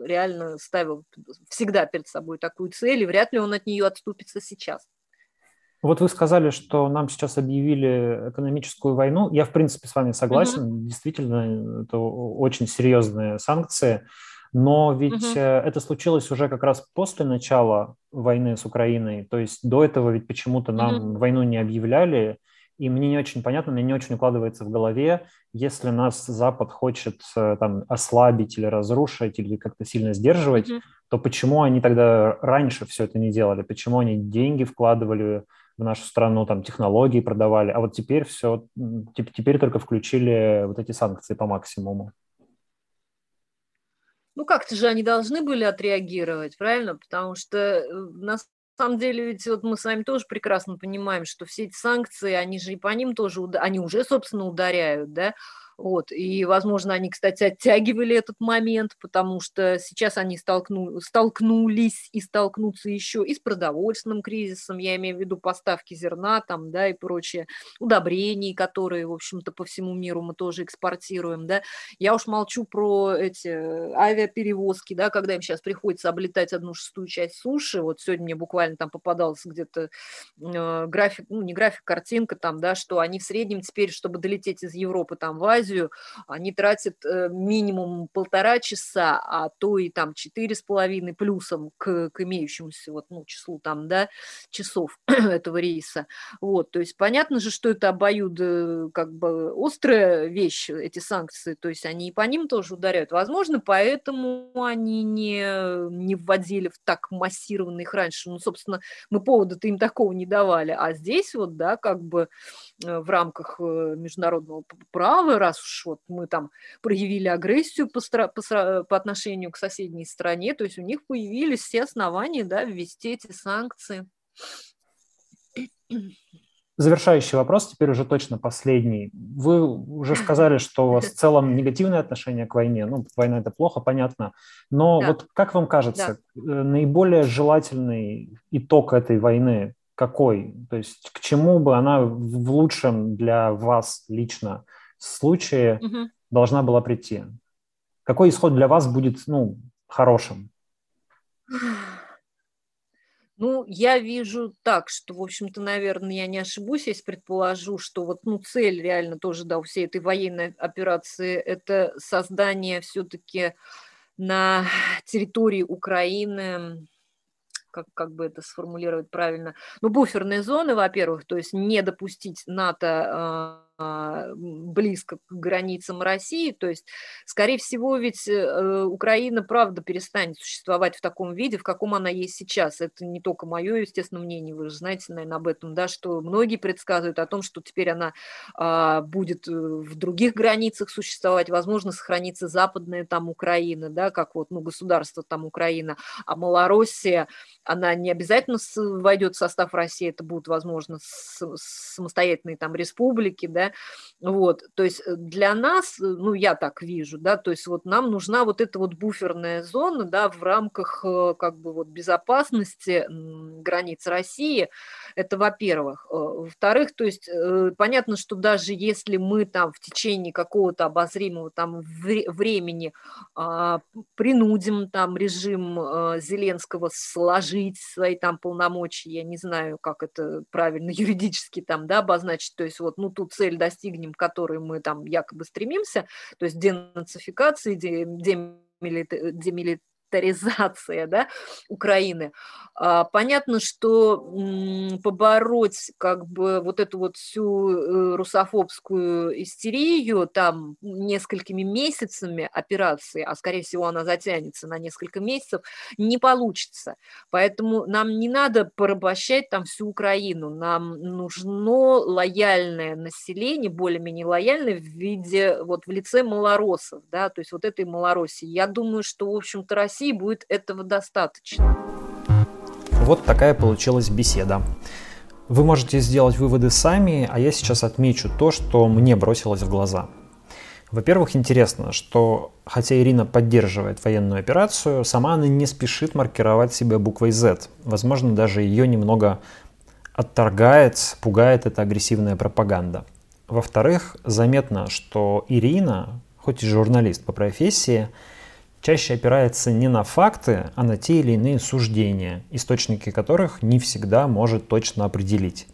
реально ставил всегда перед собой такую цель, и вряд ли он от нее отступится сейчас. Вот вы сказали, что нам сейчас объявили экономическую войну. Я, в принципе, с вами согласен. Угу. Действительно, это очень серьезные санкции. Но ведь угу. это случилось уже как раз после начала войны с Украиной. То есть до этого ведь почему-то нам угу. войну не объявляли. И мне не очень понятно, мне не очень укладывается в голове, если нас Запад хочет э, там ослабить или разрушить, или как-то сильно сдерживать, mm то почему они тогда раньше все это не делали? Почему они деньги вкладывали в нашу страну, там технологии продавали, а вот теперь все, теперь только включили вот эти санкции по максимуму? Ну как-то же они должны были отреагировать, правильно? Потому что э, на самом деле ведь вот мы с вами тоже прекрасно понимаем, что все эти санкции, они же и по ним тоже, они уже, собственно, ударяют, да, вот. И, возможно, они, кстати, оттягивали этот момент, потому что сейчас они столкну, столкнулись и столкнутся еще и с продовольственным кризисом, я имею в виду поставки зерна там, да, и прочее, удобрений, которые, в общем-то, по всему миру мы тоже экспортируем, да. Я уж молчу про эти авиаперевозки, да, когда им сейчас приходится облетать одну шестую часть суши. Вот сегодня мне буквально там попадался где-то э, график, ну, не график, картинка там, да, что они в среднем теперь, чтобы долететь из Европы там в Азию, Азию, они тратят э, минимум полтора часа, а то и там четыре с половиной плюсом к, к имеющемуся вот, ну, числу там, да, часов этого рейса. Вот, то есть понятно же, что это обоюдо как бы острая вещь, эти санкции, то есть они и по ним тоже ударяют. Возможно, поэтому они не, не вводили в так массированно их раньше. Ну, собственно, мы повода-то им такого не давали. А здесь вот, да, как бы э, в рамках э, международного права, раз раз уж вот мы там проявили агрессию по, по, по отношению к соседней стране, то есть у них появились все основания да, ввести эти санкции. Завершающий вопрос, теперь уже точно последний. Вы уже сказали, что у вас в целом негативное отношение к войне. Ну, война это плохо, понятно. Но да. вот как вам кажется, да. Э, наиболее желательный итог этой войны какой? То есть к чему бы она в лучшем для вас лично случае угу. должна была прийти? Какой исход для вас будет ну, хорошим? Ну, я вижу так, что, в общем-то, наверное, я не ошибусь, если предположу, что вот, ну, цель реально тоже, да, у всей этой военной операции – это создание все-таки на территории Украины как, как бы это сформулировать правильно, ну, буферные зоны, во-первых, то есть не допустить НАТО близко к границам России. То есть, скорее всего, ведь э, Украина, правда, перестанет существовать в таком виде, в каком она есть сейчас. Это не только мое, естественно, мнение, вы же знаете, наверное, об этом, да, что многие предсказывают о том, что теперь она а, будет э, в других границах существовать, возможно, сохранится западная там Украина, да, как вот, ну, государство там Украина, а Малороссия, она не обязательно войдет в состав России, это будут, возможно, самостоятельные там республики, да, вот, то есть э, для нас, э, ну, я так вижу, да, то есть вот нам нужна вот эта вот буферная зона, да, в рамках э, как бы вот безопасности границ России, это во-первых. Во-вторых, то есть понятно, что даже если мы там в течение какого-то обозримого там времени а, принудим там режим Зеленского сложить свои там полномочия, я не знаю, как это правильно юридически там, да, обозначить, то есть вот, ну, тут цель достигнем, к которой мы там якобы стремимся, то есть денацификации, демилитаризации, милитаризация да, Украины. А, понятно, что побороть как бы вот эту вот всю э, русофобскую истерию там несколькими месяцами операции, а скорее всего она затянется на несколько месяцев, не получится. Поэтому нам не надо порабощать там всю Украину. Нам нужно лояльное население, более-менее лояльное в виде, вот в лице малоросов, да, то есть вот этой Малороссии. Я думаю, что, в общем-то, Россия России будет этого достаточно. Вот такая получилась беседа. Вы можете сделать выводы сами, а я сейчас отмечу то, что мне бросилось в глаза. Во-первых, интересно, что хотя Ирина поддерживает военную операцию, сама она не спешит маркировать себя буквой Z. Возможно, даже ее немного отторгает, пугает эта агрессивная пропаганда. Во-вторых, заметно, что Ирина, хоть и журналист по профессии, чаще опирается не на факты, а на те или иные суждения, источники которых не всегда может точно определить.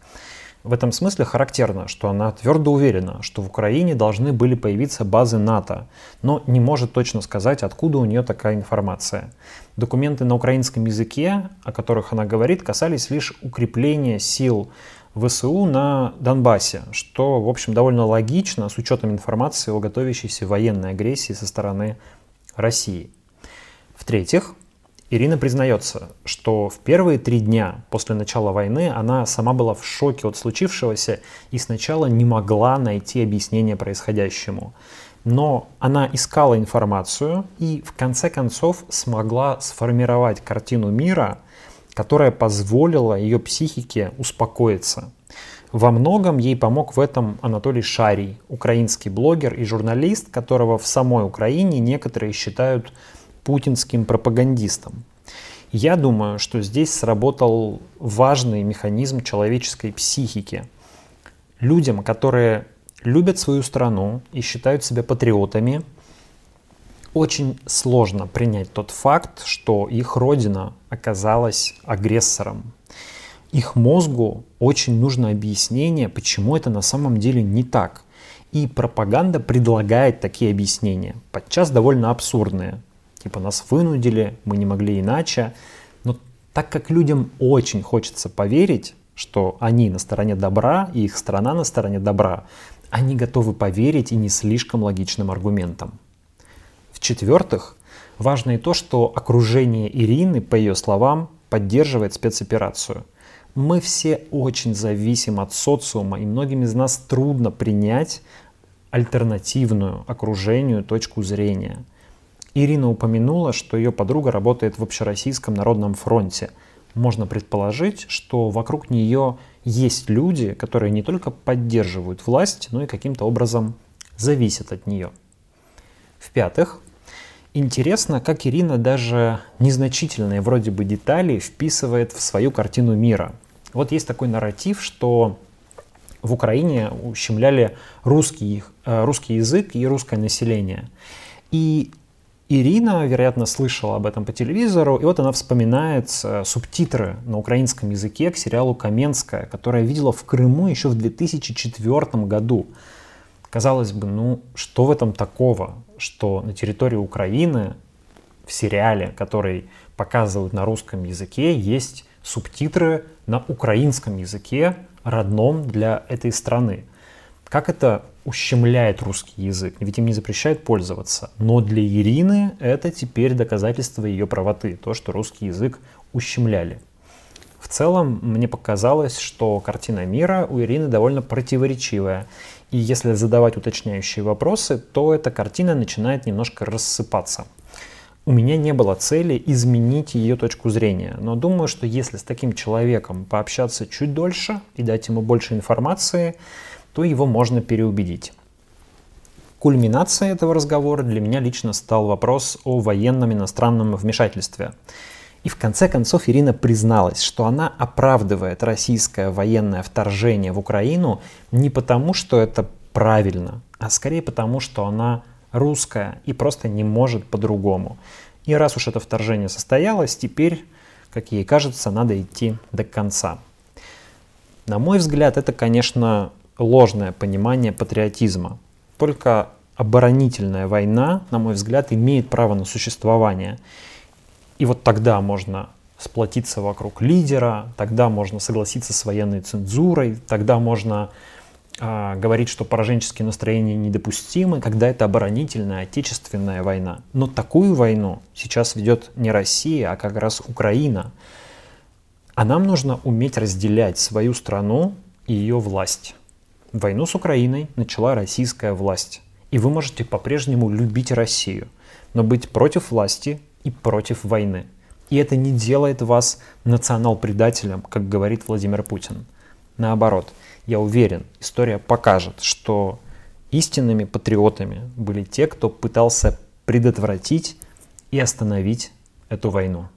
В этом смысле характерно, что она твердо уверена, что в Украине должны были появиться базы НАТО, но не может точно сказать, откуда у нее такая информация. Документы на украинском языке, о которых она говорит, касались лишь укрепления сил ВСУ на Донбассе, что, в общем, довольно логично с учетом информации о готовящейся военной агрессии со стороны России. В-третьих, Ирина признается, что в первые три дня после начала войны она сама была в шоке от случившегося и сначала не могла найти объяснение происходящему. Но она искала информацию и в конце концов смогла сформировать картину мира, которая позволила ее психике успокоиться. Во многом ей помог в этом Анатолий Шарий, украинский блогер и журналист, которого в самой Украине некоторые считают путинским пропагандистом. Я думаю, что здесь сработал важный механизм человеческой психики. Людям, которые любят свою страну и считают себя патриотами, очень сложно принять тот факт, что их родина оказалась агрессором, их мозгу очень нужно объяснение, почему это на самом деле не так. И пропаганда предлагает такие объяснения, подчас довольно абсурдные. Типа нас вынудили, мы не могли иначе. Но так как людям очень хочется поверить, что они на стороне добра и их страна на стороне добра, они готовы поверить и не слишком логичным аргументам. В-четвертых, важно и то, что окружение Ирины, по ее словам, поддерживает спецоперацию – мы все очень зависим от социума, и многим из нас трудно принять альтернативную окружению точку зрения. Ирина упомянула, что ее подруга работает в Общероссийском народном фронте. Можно предположить, что вокруг нее есть люди, которые не только поддерживают власть, но и каким-то образом зависят от нее. В-пятых, интересно, как Ирина даже незначительные вроде бы детали вписывает в свою картину мира. Вот есть такой нарратив, что в Украине ущемляли русский, э, русский язык и русское население. И Ирина, вероятно, слышала об этом по телевизору, и вот она вспоминает э, субтитры на украинском языке к сериалу «Каменская», которое видела в Крыму еще в 2004 году. Казалось бы, ну что в этом такого, что на территории Украины в сериале, который показывают на русском языке, есть субтитры на украинском языке, родном для этой страны. Как это ущемляет русский язык? Ведь им не запрещают пользоваться. Но для Ирины это теперь доказательство ее правоты, то, что русский язык ущемляли. В целом, мне показалось, что картина мира у Ирины довольно противоречивая. И если задавать уточняющие вопросы, то эта картина начинает немножко рассыпаться. У меня не было цели изменить ее точку зрения, но думаю, что если с таким человеком пообщаться чуть дольше и дать ему больше информации, то его можно переубедить. Кульминацией этого разговора для меня лично стал вопрос о военном иностранном вмешательстве. И в конце концов Ирина призналась, что она оправдывает российское военное вторжение в Украину не потому, что это правильно, а скорее потому, что она русская и просто не может по-другому. И раз уж это вторжение состоялось, теперь, как ей кажется, надо идти до конца. На мой взгляд, это, конечно, ложное понимание патриотизма. Только оборонительная война, на мой взгляд, имеет право на существование. И вот тогда можно сплотиться вокруг лидера, тогда можно согласиться с военной цензурой, тогда можно э, говорить, что пораженческие настроения недопустимы, когда это оборонительная отечественная война. Но такую войну сейчас ведет не Россия, а как раз Украина. А нам нужно уметь разделять свою страну и ее власть. Войну с Украиной начала российская власть. И вы можете по-прежнему любить Россию, но быть против власти и против войны. И это не делает вас национал-предателем, как говорит Владимир Путин. Наоборот, я уверен, история покажет, что истинными патриотами были те, кто пытался предотвратить и остановить эту войну.